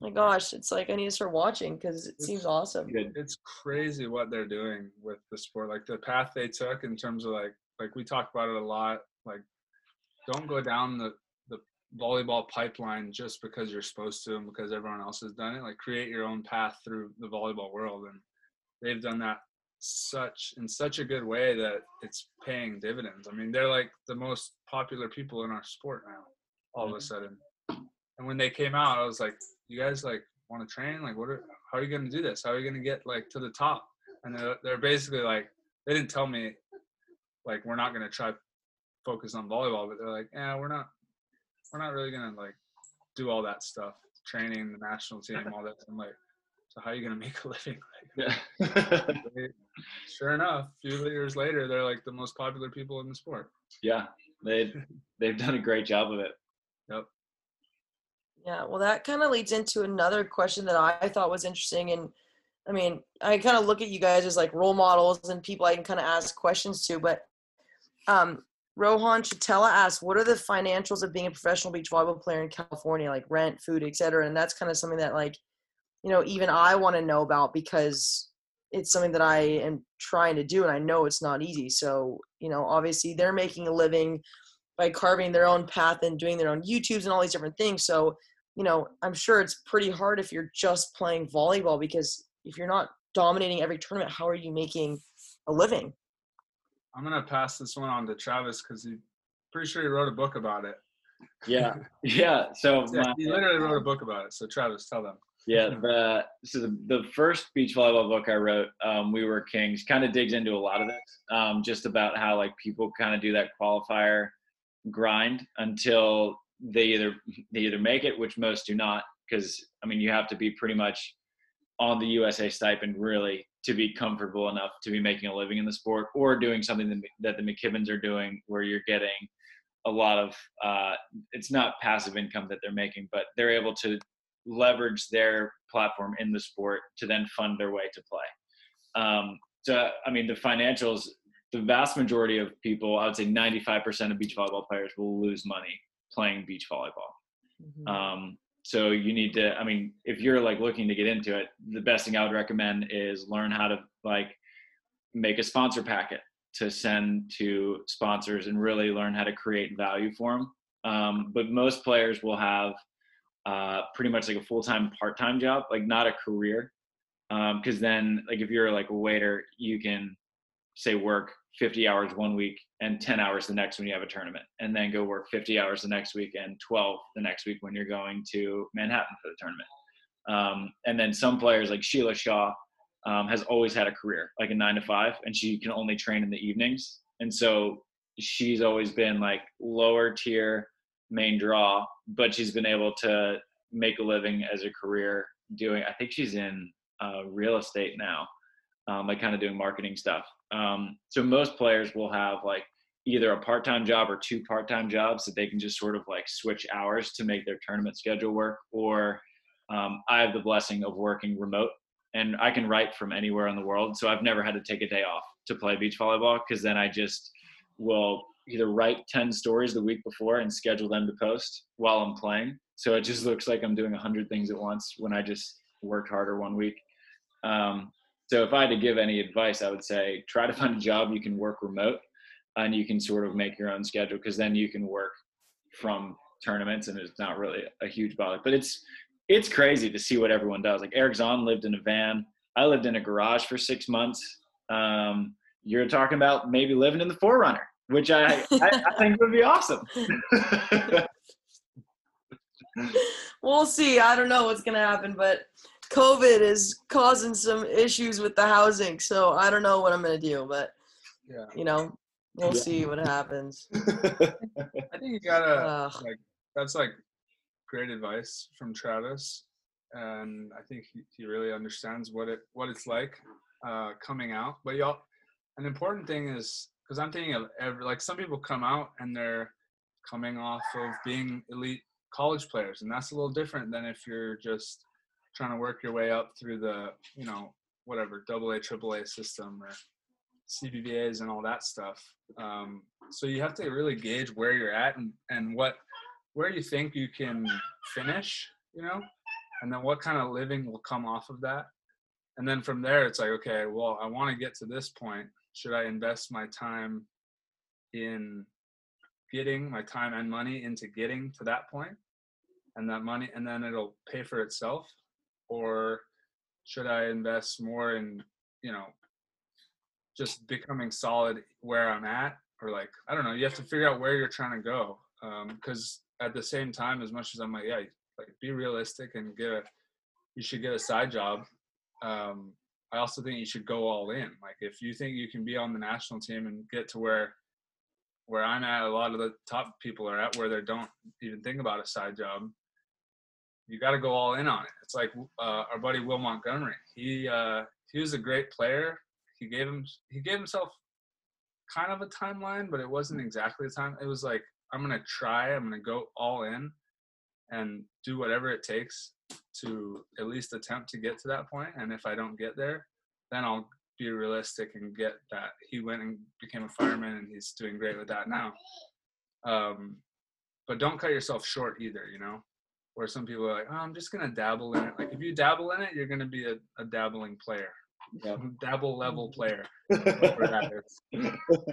my gosh, it's like I need to start watching because it seems awesome. Good. it's crazy what they're doing with the sport like the path they took in terms of like like we talk about it a lot like don't go down the the volleyball pipeline just because you're supposed to and because everyone else has done it? Like create your own path through the volleyball world and they've done that such in such a good way that it's paying dividends. I mean they're like the most popular people in our sport now all of a mm-hmm. sudden. And when they came out i was like you guys like want to train? Like what are how are you going to do this? How are you going to get like to the top? And they're, they're basically like they didn't tell me like we're not going to try focus on volleyball but they're like yeah we're not we're not really going to like do all that stuff training the national team all that i'm like so how are you going to make a living like Yeah. sure enough a few years later they're like the most popular people in the sport yeah, they they've done a great job of it. yep Yeah, well, that kind of leads into another question that I thought was interesting. And I mean, I kind of look at you guys as like role models and people I can kind of ask questions to. But um, Rohan Chatella asked, "What are the financials of being a professional beach volleyball player in California, like rent, food, etc.?" And that's kind of something that, like, you know, even I want to know about because it's something that I am trying to do, and I know it's not easy. So, you know, obviously they're making a living by carving their own path and doing their own YouTubes and all these different things. So, you know, I'm sure it's pretty hard if you're just playing volleyball because if you're not dominating every tournament, how are you making a living? I'm gonna pass this one on to Travis because he pretty sure he wrote a book about it. Yeah, yeah. So Yeah, my- he literally wrote a book about it. So Travis, tell them. Yeah, the so the, the first beach volleyball book I wrote, um, "We Were Kings," kind of digs into a lot of this, um, just about how like people kind of do that qualifier grind until they either they either make it, which most do not, because I mean you have to be pretty much on the USA stipend really to be comfortable enough to be making a living in the sport, or doing something that, that the McKibbins are doing, where you're getting a lot of uh, it's not passive income that they're making, but they're able to leverage their platform in the sport to then fund their way to play. Um, so, I mean, the financials, the vast majority of people, I would say 95% of beach volleyball players will lose money playing beach volleyball. Mhm. Um, so you need to, I mean, if you're like looking to get into it, the best thing I would recommend is learn how to like make a sponsor packet to send to sponsors and really learn how to create value for them. Um, but most players will have uh, pretty much like a full-time part-time job, like not a career. Because then, like if you're like a waiter, you can say work 50 hours one week and 10 hours the next when you have a tournament, and then go work 50 hours the next week and 12 the next week when you're going to Manhattan for the tournament. Um, and then some players like Sheila Shaw um, has always had a career, like a nine to five, and she can only train in the evenings. And so she's always been like lower tier main draw, but she's been able to make a living as a career doing. I think she's in uh, real estate now, um, like kind of doing marketing stuff. Um, so most players will have like either a part-time job or two part-time jobs that they can just sort of like switch hours to make their tournament schedule work. Or um, I have the blessing of working remote, and I can write from anywhere in the world, so I've never had to take a day off to play beach volleyball because then I just will either write 10 stories the week before and schedule them to post while I'm playing. So it just looks like I'm doing 100 things at once when I just worked harder one week. Um, so if I had to give any advice, I would say try to find a job you can work remote and you can sort of make your own schedule because then you can work from tournaments and it's not really a huge bother. But it's it's crazy to see what everyone does. Like Eric Zaun lived in a van. I lived in a garage for six months. Um, you're talking about maybe living in the Forerunner, which I, I, I think would be awesome. we'll see. I don't know what's gonna happen, but COVID is causing some issues with the housing, so I don't know what I'm gonna do. But Yeah. you know, we'll Yeah. see what happens. I think you gotta Ugh. like that's like great advice from Travis, and I think he, he really understands what it what it's like uh, coming out. But y'all, an important thing is because I'm thinking of every like some people come out and they're coming off of being elite college players, and that's a little different than if you're just trying to work your way up through the you know whatever double A, triple A system or CBVAs and all that stuff. Um, so you have to really gauge where you're at and, and what where you think you can finish, you know, and then what kind of living will come off of that. And then from there, it's like, okay, well, I want to get to this point. Should I invest my time in getting my time and money into getting to that point, and that money, and then it'll pay for itself, or should I invest more in, you know, just becoming solid where I'm at, or like I don't know. You have to figure out where you're trying to go, because at the same time, as much as I'm like, yeah, like be realistic and get a, you should get a side job. Um, I also think you should go all in. Like if you think you can be on the national team and get to where where I'm at, a lot of the top people are at where they don't even think about a side job. You got to go all in on it. It's like uh, our buddy Will Montgomery. He uh, he was a great player. He gave him he gave himself kind of a timeline, but it wasn't exactly a time. It was like I'm gonna try. I'm gonna go all in, and do whatever it takes to at least attempt to get to that point. And if I don't get there, then I'll be realistic and get that he went and became a fireman and he's doing great with that now. Um, but don't cut yourself short either, you know, where some people are like, oh, I'm just to dabble in it. Like if you dabble in it, you're to be a, a dabbling player, Yep. dabble level player.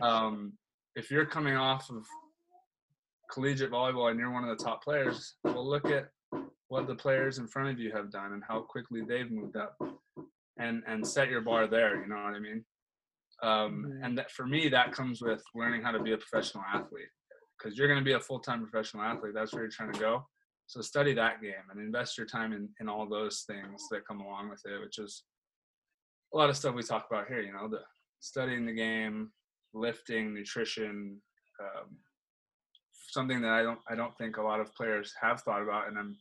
Um, if you're coming off of collegiate volleyball and you're one of the top players, well, look at what the players in front of you have done and how quickly they've moved up, and and set your bar there. You know what I mean? Um, Mhm. and that, for me, that comes with learning how to be a professional athlete, because you're going to be a full-time professional athlete. That's where you're trying to go. So study that game and invest your time in in all those things that come along with it, which is a lot of stuff we talk about here. You know, the studying the game, lifting, nutrition, um, something that I don't I don't think a lot of players have thought about, and I'm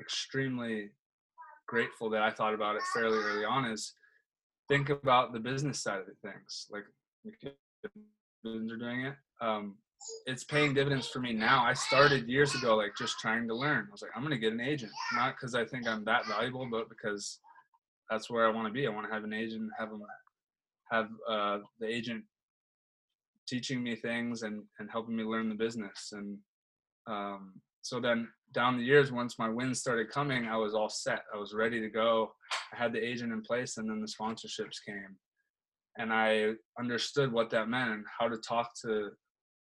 extremely grateful that I thought about it fairly early on. Is think about the business side of the things, like the business are doing it. Um, it's paying dividends for me now. I started years ago, like just trying to learn. I was like, I'm gonna get an agent, not because I think I'm that valuable, but because that's where I want to be. I want to have an agent, have them, have uh, the agent teaching me things and and helping me learn the business. And um, so then down the years, once my wins started coming, I was all set. I was ready to go. I had the agent in place, and then the sponsorships came, and I understood what that meant and how to talk to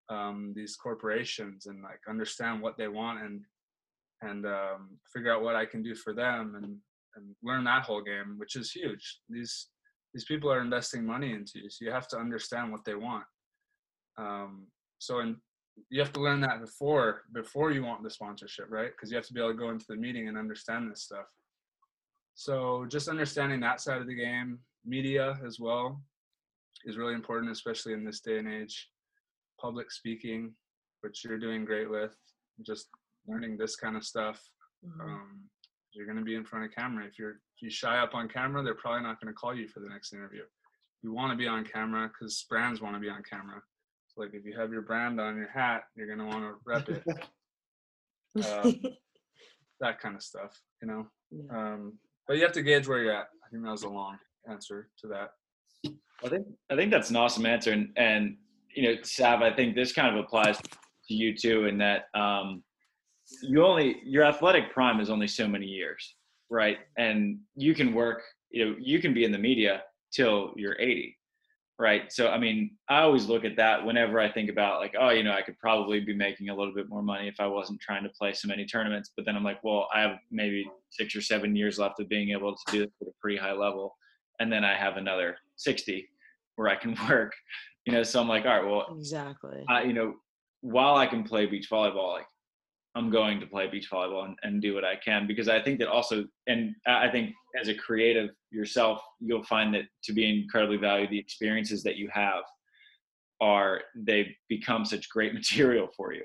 um, these corporations and like understand what they want and and um, figure out what I can do for them and and learn that whole game, which is huge. These these people are investing money into you, so you have to understand what they want. Um, so and you have to learn that before before you want the sponsorship, right? Because you have to be able to go into the meeting and understand this stuff. So just understanding that side of the game, media as well, is really important, especially in this day and age. Public speaking, which you're doing great with, just learning this kind of stuff. Mhm. Um, you're going to be in front of camera. If you're if you shy up on camera, they're probably not going to call you for the next interview. You want to be on camera because brands want to be on camera. So like if you have your brand on your hat, you're going to want to rep it. um, that kind of stuff, you know. Yeah. Um, but you have to gauge where you're at. I think that was a long answer to that. I think I think that's an awesome answer, and and you know, Sav, I think this kind of applies to you too, in that um, you only your athletic prime is only so many years, right? And you can work, you know, you can be in the media till you're 80, right? So I mean, I always look at that whenever I think about like, oh, you know, I could probably be making a little bit more money if I wasn't trying to play so many tournaments. But then I'm like, well, I have maybe six or seven years left of being able to do this at a pretty high level, and then I have another 60 where I can work. You know, so I'm like, all right, well, exactly. I, you know, while I can play beach volleyball, like I'm going to play beach volleyball and, and do what I can because I think that also, and I think as a creative yourself, you'll find that to be incredibly valued, the experiences that you have are they become such great material for you.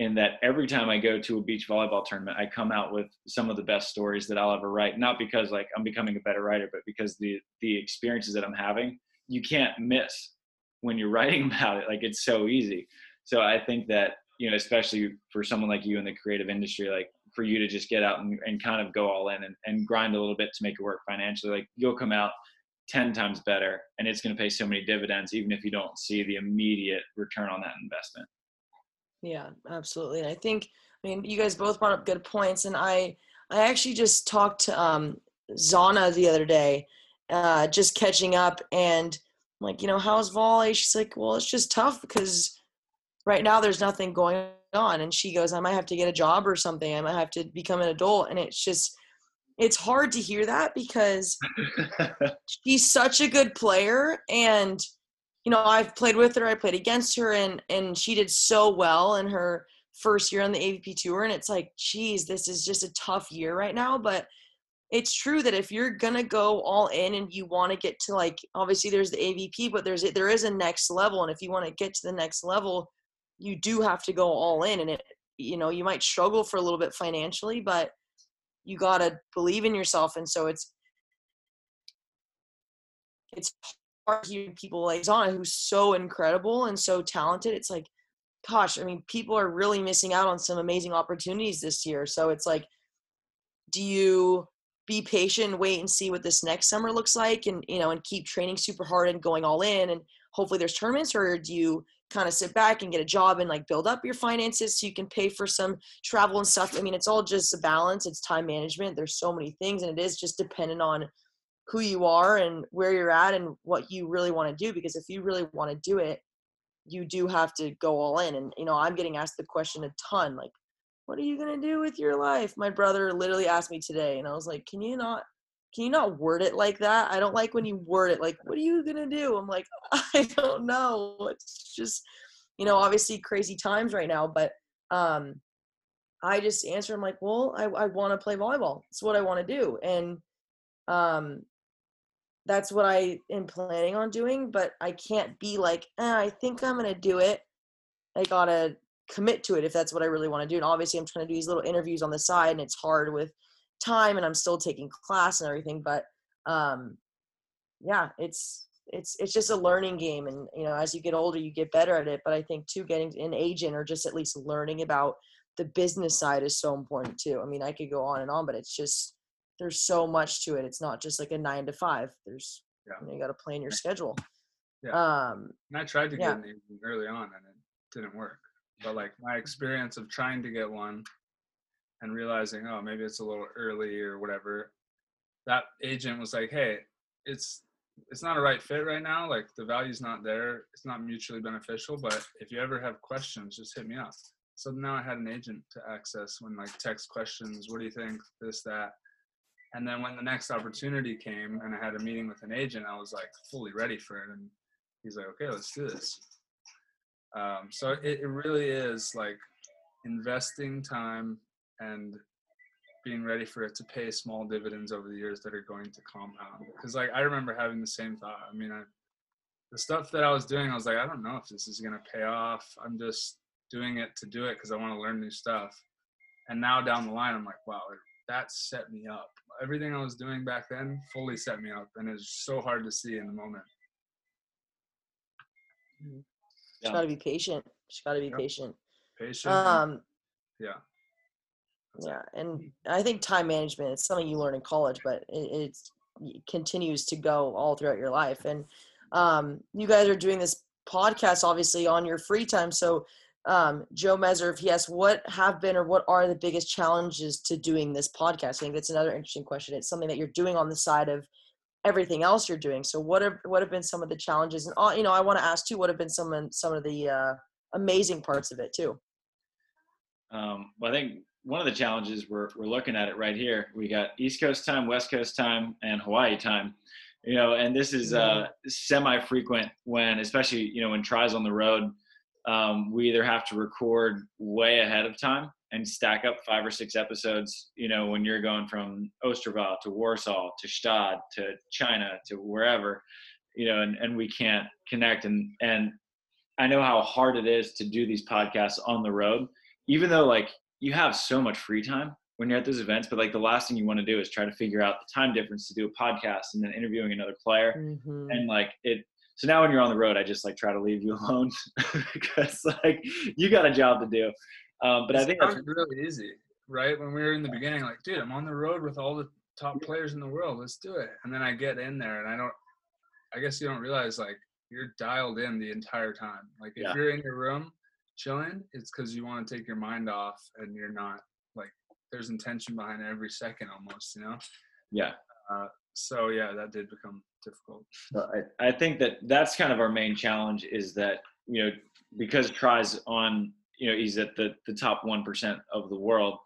In that every time I go to a beach volleyball tournament, I come out with some of the best stories that I'll ever write. Not because like I'm becoming a better writer, but because the the experiences that I'm having, you can't miss when you're writing about it. Like it's so easy. So I think that, you know, especially for someone like you in the creative industry, like for you to just get out and, and kind of go all in and, and grind a little bit to make it work financially, like you'll come out 10 times better and it's going to pay so many dividends, even if you don't see the immediate return on that investment. Yeah, absolutely. And I think, I mean, you guys both brought up good points, and I, I actually just talked to um, Zana the other day, uh, just catching up, and I'm like, you know, how's volley? She's like, well, it's just tough because right now there's nothing going on, and she goes, I might have to get a job or something. I might have to become an adult, and it's just, it's hard to hear that because she's such a good player and you know i've played with her i played against her and and she did so well in her first year on the avp tour and it's like geez this is just a tough year right now but it's true that if you're gonna go all in and you want to get to like obviously there's the avp but there's there is a next level and if you want to get to the next level you do have to go all in and it you know you might struggle for a little bit financially but you got to believe in yourself and so it's it's hard hearing people like Zana who's so incredible and so talented. It's like gosh, I mean, people are really missing out on some amazing opportunities this year. So it's like, do you be patient, wait and see what this next summer looks like, and you know, and keep training super hard and going all in, and hopefully there's tournaments, or do you kind of sit back and get a job and like build up your finances so you can pay for some travel and stuff? I mean, it's all just a balance. It's time management. There's so many things, and it is just dependent on who you are and where you're at and what you really want to do. Because if you really want to do it, you do have to go all in. And you know, I'm getting asked the question a ton, like, what are you gonna do with your life? My brother literally asked me today, and I was like, can you not? Can you not word it like that? I don't like when you word it like, what are you gonna do? I'm like, I don't know. It's just, you know, obviously crazy times right now, but um, I just answer him like, well, I, I want to play volleyball. It's what I want to do, and um, that's what I am planning on doing, but I can't be like, eh, I think I'm gonna do it. I gotta commit to it if that's what I really want to do. And obviously, I'm trying to do these little interviews on the side, and it's hard with time, and I'm still taking class and everything. But um, yeah, it's it's it's just a learning game, and you know, as you get older, you get better at it. But I think too, getting an agent or just at least learning about the business side is so important too. I mean, I could go on and on, but it's just there's so much to it. It's not just like a nine to five. There's Yeah. you, know, you got to plan your schedule. Yeah. Um, And I tried to get Yeah. an agent early on, and it didn't work. But like my experience of trying to get one and realizing, oh, maybe it's a little early or whatever, that agent was like, hey, it's it's not a right fit right now. Like the value's not there. It's not mutually beneficial. But if you ever have questions, just hit me up. So now I had an agent to access when like text questions. What do you think? This that. And then when the next opportunity came and I had a meeting with an agent, I was like fully ready for it. And he's like, okay, let's do this. Um, so it, it really is like investing time and being ready for it to pay small dividends over the years that are going to compound. Because like I remember having the same thought. I mean, I, the stuff that I was doing, I was like, I don't know if this is gonna pay off. I'm just doing it to do it because I want to learn new stuff. And now down the line, I'm like, wow, that set me up. Everything I was doing back then fully set me up, and it's so hard to see in the moment. Just Yeah. got to be patient. Just got to be Yep. patient. Patient. Um, yeah. That's it. yeah, and I think time management it's something you learn in college, but it, it's it continues to go all throughout your life. And um, you guys are doing this podcast obviously on your free time. So, um, Joe Meser, if he asks, what have been or what are the biggest challenges to doing this podcast? I think that's another interesting question. It's something that you're doing on the side of everything else you're doing. So, what have what have been some of the challenges? And uh, you know, I want to ask too, what have been some of- some of the uh, amazing parts of it too? Um, well, I think one of the challenges we're we're looking at it right here. We got East Coast time, West Coast time, and Hawaii time. You know, and this is uh, semi-frequent when, especially you know, when Tri's on the road, um, we either have to record way ahead of time and stack up five or six episodes. You know, when you're going from Osterwald to Warsaw to Gstaad to China to wherever, you know, and, and we can't connect. And and I know how hard it is to do these podcasts on the road even though like you have so much free time when you're at those events, but like the last thing you want to do is try to figure out the time difference to do a podcast and then interviewing another player. Mhm. And like it, so now when you're on the road, I just like try to leave you alone because like you got a job to do. Um, but I think that's really easy, right? When we were in the beginning, like, dude, I'm on the road with all the top players in the world. Let's do it. And then I get in there, and I don't. I guess you don't realize like you're dialed in the entire time. Like if Yeah. you're in your room chilling, it's because you want to take your mind off, and you're not like there's intention behind every second almost, you know. yeah. So yeah, that did become difficult. So I, I think that that's kind of our main challenge is that you know because Tri's on you know he's at the the top one percent of the world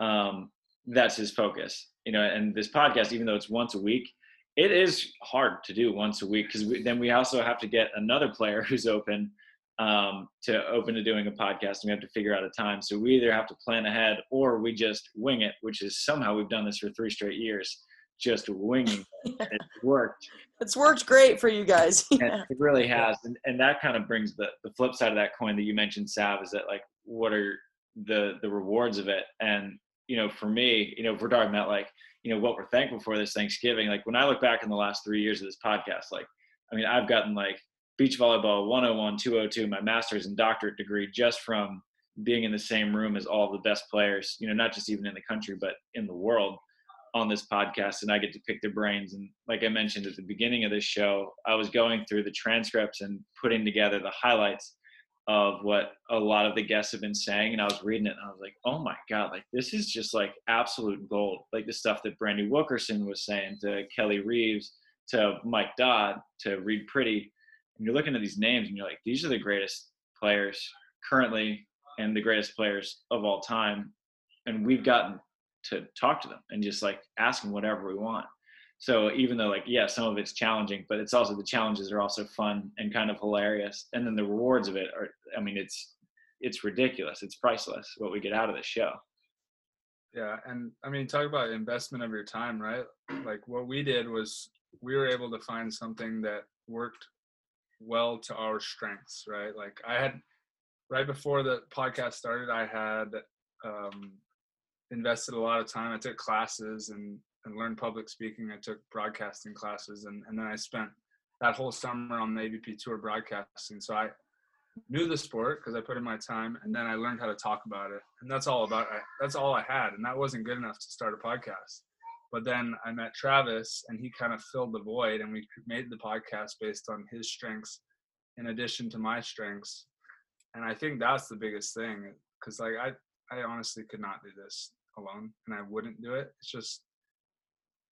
um, that's his focus you know and this podcast even though it's once a week it is hard to do once a week because then we also have to get another player who's open um, to open to doing a podcast and we have to figure out a time. So we either have to plan ahead or we just wing it which is somehow we've done this for three straight years just winging it. it worked It's worked great for you guys. Yeah. it really has and, and that kind of brings the, the flip side of that coin that you mentioned sav is that like what are the the rewards of it and you know for me you know if we're talking about like you know what we're thankful for this thanksgiving like when i look back in the last three years of this podcast like i mean i've gotten like beach volleyball 101, 202, my master's and doctorate degree just from being in the same room as all the best players, you know, not just even in the country, but in the world on this podcast. And I get to pick their brains. And like I mentioned at the beginning of this show, I was going through the transcripts and putting together the highlights of what a lot of the guests have been saying. And I was reading it and I was like, oh my God, like this is just like absolute gold. Like the stuff that Brandie Wilkerson was saying to Kelly Reeves, to Mike Dodd, to Reid Priddy. And you're looking at these names and you're like, these are the greatest players currently and the greatest players of all time. And we've gotten to talk to them and just like ask them whatever we want. So even though like yeah, some of it's challenging, but it's also the challenges are also fun and kind of hilarious. And then the rewards of it are I mean it's it's ridiculous. It's priceless what we get out of the show. Yeah, and I mean talk about investment of your time, right? Like what we did was we were able to find something that worked well to our strengths, right? Like I had right before the podcast started, I had um, invested a lot of time. I took classes and, and learned public speaking. I took broadcasting classes, and, and then I spent that whole summer on the AVP tour broadcasting. So I knew the sport because I put in my time, and then I learned how to talk about it. And that's all about. I, that's all I had, and that wasn't good enough to start a podcast. But then I met Travis, and he kind of filled the void, and we made the podcast based on his strengths, in addition to my strengths and I think that's the biggest thing because like I I honestly could not do this alone and I wouldn't do it. It's just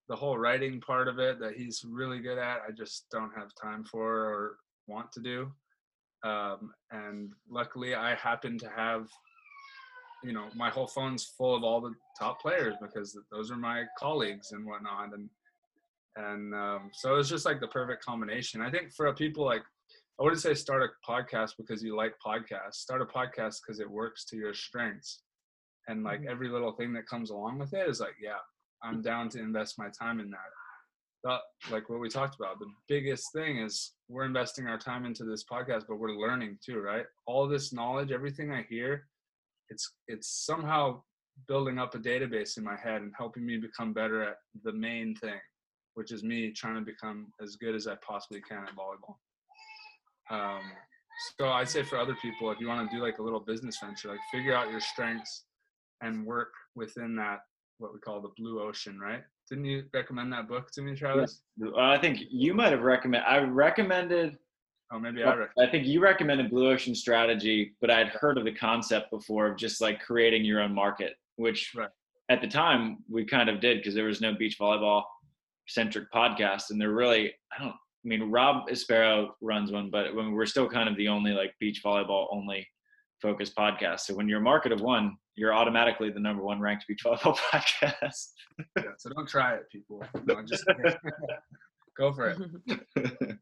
the whole writing part of it that he's really good at. I just don't have time for or want to do. Um, and luckily, I happen to have you know my whole phone's full of all the top players because those are my colleagues and whatnot and and um, so it's just like the perfect combination i think for people like I wouldn't say start a podcast because you like podcasts. Start a podcast because it works to your strengths. And like mm-hmm. every little thing that comes along with it is like, yeah, I'm down to invest my time in that. But like what we talked about, the biggest thing is we're investing our time into this podcast, but we're learning too, right? All this knowledge, everything I hear, it's it's somehow building up a database in my head and helping me become better at the main thing, which is me trying to become as good as I possibly can at volleyball. Um, so I'd say for other people, if you want to do like a little business venture, like figure out your strengths and work within that what we call the blue ocean, right? Didn't you recommend that book to me, Travis? Uh, I think you might have recommended. I recommended. Oh, maybe I. I think you recommended blue ocean strategy, but I'd heard of the concept before of just like creating your own market, which right. at the time we kind of did because there was no beach volleyball centric podcast, and there really I don't I mean, Rob Espero runs one, but when we're still kind of the only like beach volleyball only focused podcast. So when you're a market of one, you're automatically the number one ranked B12 podcast. yeah, so don't try it, people. No, just go for it.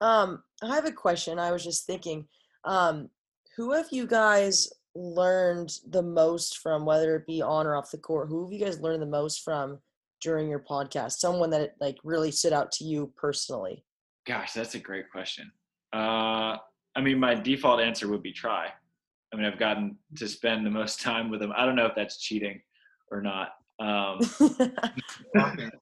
um, I have a question. I was just thinking, um, who have you guys learned the most from, whether it be on or off the court? Who have you guys learned the most from during your podcast? Someone that like really stood out to you personally? Gosh, that's a great question. Uh, I mean, my default answer would be Tri. I mean, I've gotten to spend the most time with him. I don't know if that's cheating or not. Um,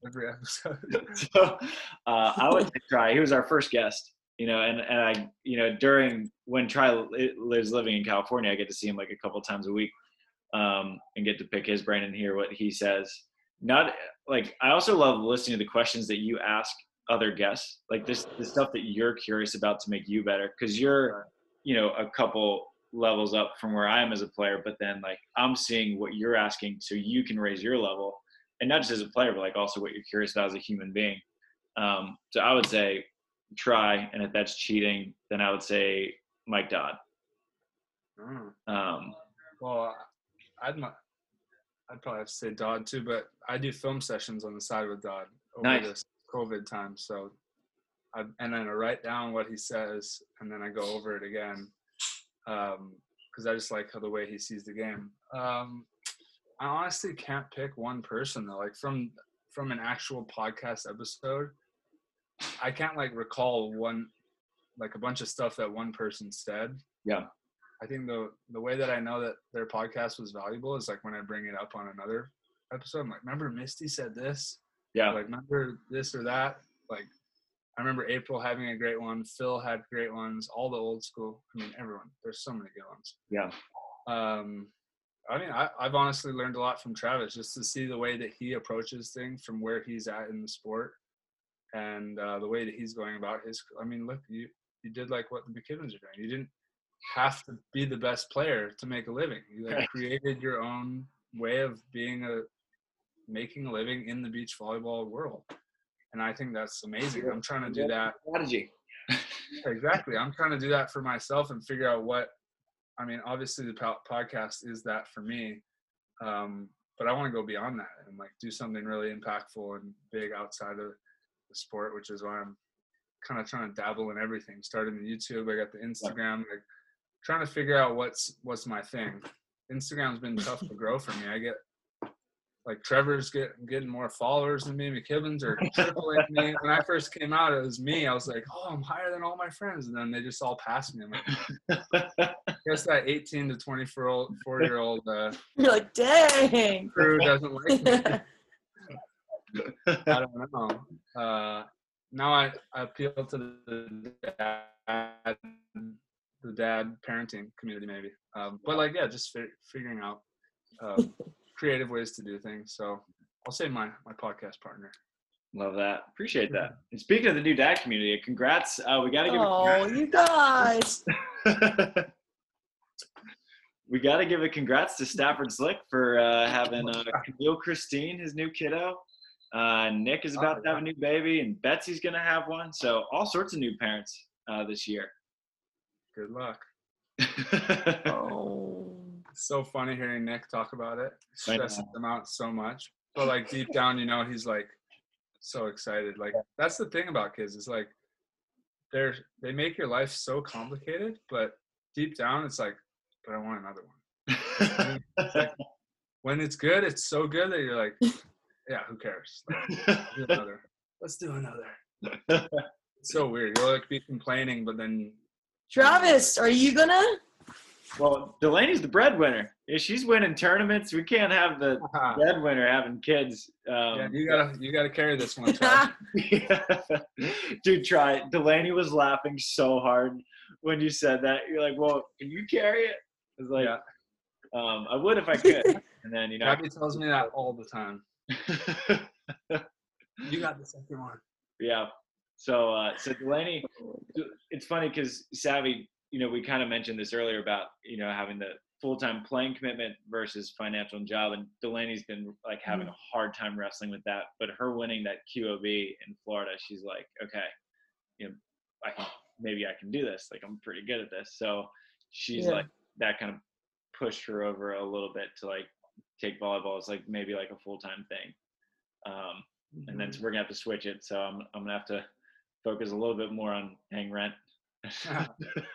every episode. so uh, I would say Tri. He was our first guest, you know, and and I, you know, during when Tri lives living in California, I get to see him like a couple times a week, um, and get to pick his brain and hear what he says not like I also love listening to the questions that you ask other guests, like this the stuff that you're curious about to make you better, because you're you know a couple levels up from where I am as a player, but then like I'm seeing what you're asking, so you can raise your level, and not just as a player, but like also what you're curious about as a human being. Um, so I would say Tri and if that's cheating, then I would say Mike Dodd. Mm. Um, well, I'd I'd probably have to say Dodd too, but I do film sessions on the side with Dodd over nice. this COVID time. So, I, and then I write down what he says, and then I go over it again, because um, I just like how the way he sees the game. Um, I honestly can't pick one person though. Like from from an actual podcast episode, I can't like recall one, like a bunch of stuff that one person said. Yeah. I think the the way that I know that their podcast was valuable is like when I bring it up on another episode. I'm like, remember Misty said this? Yeah. Like, remember this or that? Like, I remember April having a great one. Phil had great ones. All the old school. I mean, everyone. There's so many good ones. Yeah. Um, I mean, I, I've honestly learned a lot from Travis just to see the way that he approaches things from where he's at in the sport, and uh, the way that he's going about his. I mean, look, you you did like what the McKibbins are doing. You didn't have to be the best player to make a living. You like created your own way of being a making a living in the beach volleyball world, and I think that's amazing. I'm trying to do that Strategy. exactly. I'm trying to do that for myself and figure out what i mean obviously the podcast is that for me um, but i want to go beyond that and like do something really impactful and big outside of the sport which is why i'm kind of trying to dabble in everything starting the youtube i got the instagram like trying to figure out what's what's my thing. Instagram's been tough to grow for me. I get like Trevor's get, getting more followers than me. McKibbins are tripling me. When I first came out, it was me. I was like, oh, I'm higher than all my friends. And then they just all passed me. I'm like, I guess that 18 to 24 old, 4 year old uh, You're like, dang. crew doesn't like me. I don't know. Uh, now I, I appeal to the dad, the dad parenting community maybe. Um, but like, yeah, just fi- figuring out uh, creative ways to do things. So I'll say my, my podcast partner. Love that. Appreciate that. And speaking of the new dad community, congrats. Uh, we got to give. Oh, you guys. we got to give a congrats to Stafford Slick for uh, having uh, Camille Christine, his new kiddo. Uh, Nick is about to have a new baby, and Betsy's gonna have one. So all sorts of new parents uh, this year. Good luck. Oh. It's so funny hearing Nick talk about it. I. Stresses him out so much. But like deep down, you know, he's like so excited. Like that's the thing about kids is like they're they make your life so complicated, but deep down it's like, but I want another one. It's like, when it's good, it's so good that you're like, yeah, who cares? Like, do another. Let's do another. It's so weird. You'll like be complaining, but then Travis, are you gonna? Well, Delaney's the breadwinner. If she's winning tournaments, we can't have the breadwinner having kids. Um, yeah, you gotta you gotta carry this one. Trav. Dude, try it. Delaney was laughing so hard when you said that. You're like, well, can you carry it? It's like, Yeah. um, I would if I could. And then, you know, Gabby tells me that all the time. You got the second one. yeah. So, uh, so Delaney, it's funny because Savvy, you know, we kind of mentioned this earlier about, you know, having the full-time playing commitment versus financial and job. And Delaney's been like having a hard time wrestling with that, but her winning that QOB in Florida, she's like, okay, you know, I can, maybe I can do this. Like, I'm pretty good at this. So she's Yeah. like, that kind of pushed her over a little bit to like take volleyball as like maybe like a full-time thing. Um, and then so we're gonna have to switch it. So I'm I'm gonna have to focus a little bit more on paying rent.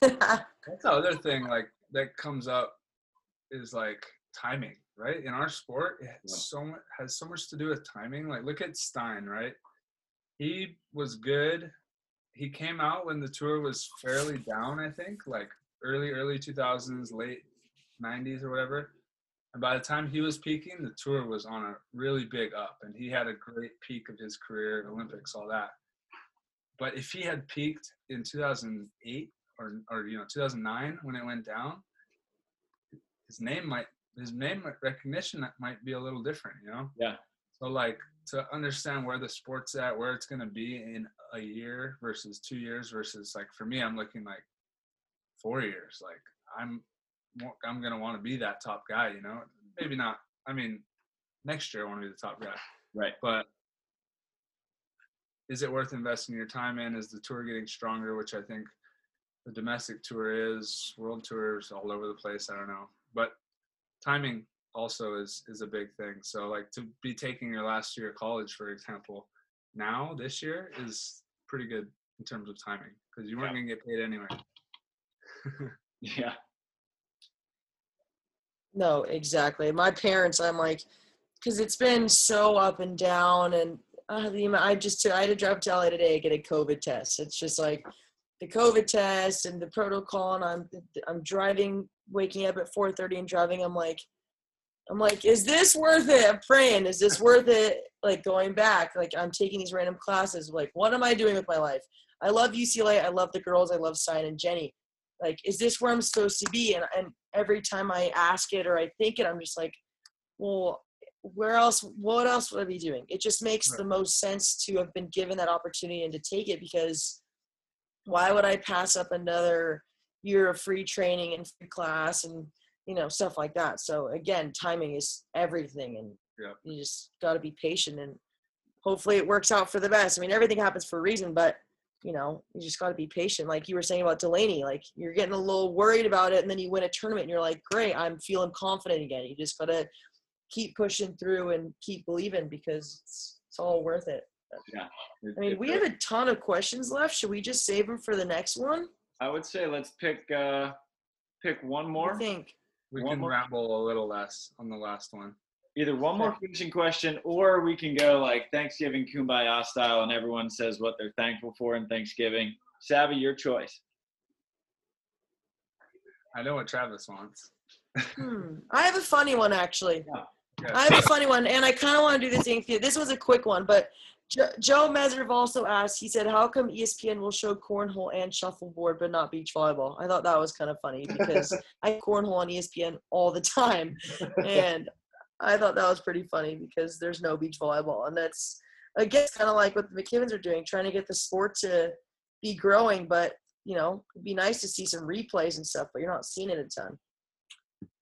That's the other thing like that comes up is like timing, right? In our sport, it Yeah. so much has so much to do with timing. Like look at Stein, right? He was good. He came out when the tour was fairly down, I think, like early, early 2000s, late 90s or whatever. And by the time he was peaking, the tour was on a really big up, and he had a great peak of his career, Olympics, all that. But if he had peaked in 2008 or or you know 2009 when it went down, his name might his name recognition might be a little different, you know. Yeah. So like to understand where the sport's at, where it's gonna be in a year versus two years versus like for me, I'm looking like four years. Like I'm I'm gonna want to be that top guy, you know. Maybe not. I mean, next year I want to be the top guy right. but is it worth investing your time in? Is the tour getting stronger? Which I think the domestic tour is, world tours all over the place. I don't know, but timing also is is a big thing. So like to be taking your last year of college, for example, now this year is pretty good in terms of timing because you weren't Yeah. gonna get paid anyway. Yeah. No, exactly. My parents, I'm like, because it's been so up and down, and Ah, amount- I just I had to drive to LA today to get a COVID test. It's just like the COVID test and the protocol, and I'm I'm driving, waking up at 4:30 and driving. I'm like, I'm like, is this worth it? I'm praying, is this worth it? Like going back, like I'm taking these random classes. Like, what am I doing with my life? I love UCLA. I love the girls. I love Stein and Jenny. Like, is this where I'm supposed to be? And and every time I ask it or I think it, I'm just like, well, where else? What else would I be doing? It just makes Right. the most sense to have been given that opportunity and to take it because why would I pass up another year of free training and free class and you know stuff like that? So again, timing is everything, and you just got to be patient and hopefully it works out for the best. I mean, everything happens for a reason, but you know, you just got to be patient. Like you were saying about Delaney, like you're getting a little worried about it, and then you win a tournament, and you're like, great, I'm feeling confident again. You just got to keep pushing through and keep believing because it's, it's all worth it. It- I mean, we really- have a ton of questions left. Should we just save them for the next one? I would say let's pick uh pick one more. I think. We One can more- ramble a little less on the last one. Either one more finishing question, or we can go like Thanksgiving kumbaya style, and everyone says what they're thankful for in Thanksgiving. Savvy, your choice. I know what Travis wants. Hmm. I have a funny one actually. Yeah. I have a funny one, and I kind of want to do this thing. for you. This was a quick one, but jo- Joe Meserve also asked. He said, "How come ESPN will show cornhole and shuffleboard, but not beach volleyball?" I thought that was kind of funny because I cornhole on ESPN all the time, and I thought that was pretty funny because there's no beach volleyball, and that's I guess kind of like what the McKibbins are doing, trying to get the sport to be growing. But you know, it'd be nice to see some replays and stuff, but you're not seeing it a ton.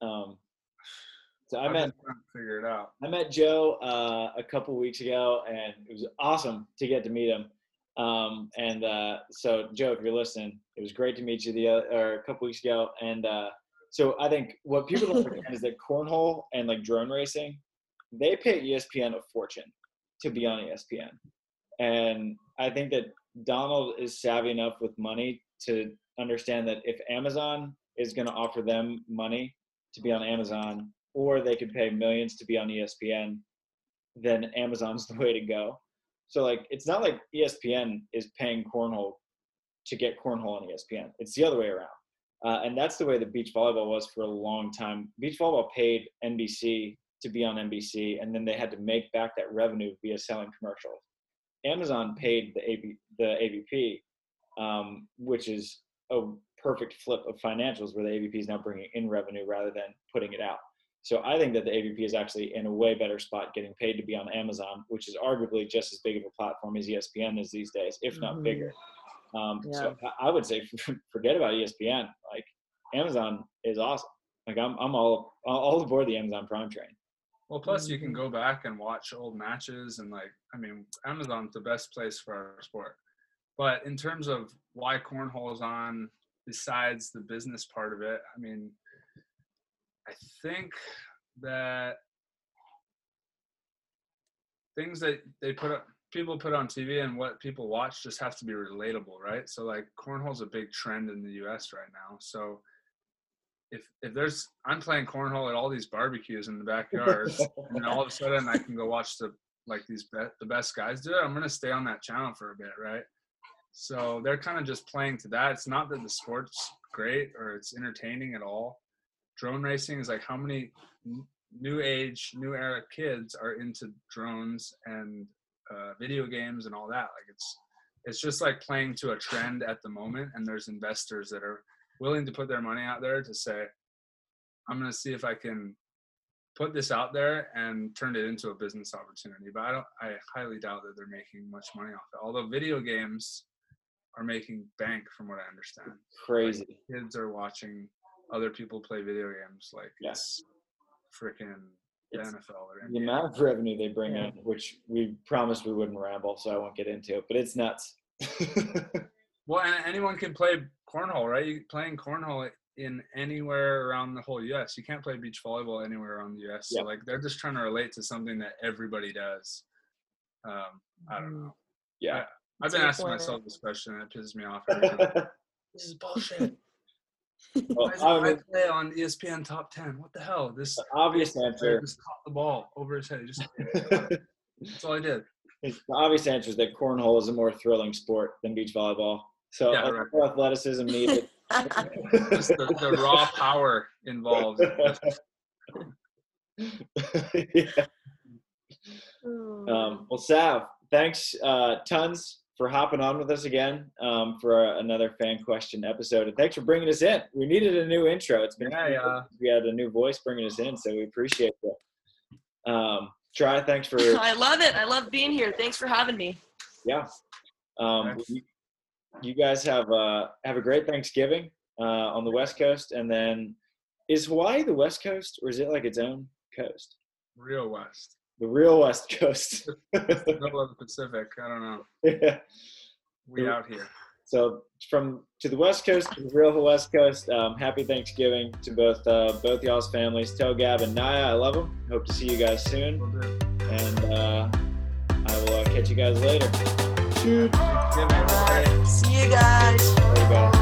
Um, so I I've met figure it out. I met Joe uh, a couple weeks ago, and it was awesome to get to meet him. Um, and uh, so, Joe, if you're listening, it was great to meet you the or a couple weeks ago. And uh, so, I think what people don't understand is that cornhole and like drone racing, they pay ESPN a fortune to be on ESPN. And I think that Donald is savvy enough with money to understand that if Amazon is going to offer them money to be on Amazon, or they could pay millions to be on ESPN, then Amazon's the way to go. So like, it's not like ESPN is paying cornhole to get cornhole on ESPN. It's the other way around, uh, and that's the way that beach volleyball was for a long time. Beach volleyball paid NBC to be on NBC, and then they had to make back that revenue via selling commercials. Amazon paid the AB, the AVP, um, which is a perfect flip of financials, where the AVP is now bringing in revenue rather than putting it out. So I think that the AVP is actually in a way better spot getting paid to be on Amazon, which is arguably just as big of a platform as ESPN is these days, if not Mhm. bigger. Um, So I I would say forget about ESPN. Like Amazon is awesome. Like I'm, I'm all, all aboard the Amazon Prime train. Well, plus you Mm-hmm. can go back and watch old matches and like, I mean, Amazon's the best place for our sport. But in terms of why cornhole is on, besides the business part of it, I mean, I think that things that they put up, people put on TV and what people watch just have to be relatable, right? So like cornhole's a big trend in the U.S. right now. So if if there's I'm playing cornhole at all these barbecues in the backyard, and all of a sudden I can go watch the like these be, the best guys do it. I'm gonna stay on that channel for a bit, right? So they're kind of just playing to that. It's not that the sport's great or it's entertaining at all. Drone racing is like how many new age, new era kids are into drones and uh, video games and all that. Like it's it's just like playing to a trend at the moment, and there's investors that are willing to put their money out there to say, I'm gonna see if I can put this out there and turn it into a business opportunity. But I don't I highly doubt that they're making much money off it. Although video games are making bank from what I understand. Crazy. Kids are watching other people play video games like yes it's freaking the NFL or The amount of revenue they bring Yeah. in, which we promised we wouldn't ramble, so I won't get into it, but it's nuts. Well, and anyone can play cornhole, right? You playing cornhole in anywhere around the whole U.S. You can't play beach volleyball anywhere around the U.S. So Yeah. like they're just trying to relate to something that everybody does. Um, I don't know. yeah. I've been asking myself this question, and it pisses me off. Every time. this is bullshit. Well, I I play on ESPN Top Ten? What the hell? This the obvious answer. just caught the ball over his head. He Just that's all I did. the obvious answer is that cornhole is a more thrilling sport than beach volleyball. So Yeah, a right. little athleticism needed. Just the, the raw power involved. yeah. Oh. Um, well, Sav, thanks uh, tons for hopping on with us again um, for another fan question episode, and thanks for bringing us in. We needed a new intro. It's been Yeah, yeah. we had a new voice bringing us in, so we appreciate it. Um, Tri, thanks for I love it. I love being here. Thanks for having me. yeah. Um, you guys have uh, have a great Thanksgiving uh, on the West Coast, and then is Hawaii the West Coast, or is it like its own coast? Real West. The real West Coast. Middle of the Pacific. I don't know. yeah. We out here. So from to the West Coast to the real West Coast, um, happy Thanksgiving to both uh, both y'all's families. Tell Gab and Naya I love them. Hope to see you guys soon, and uh, I will uh, catch you guys later. Thanksgiving. All right.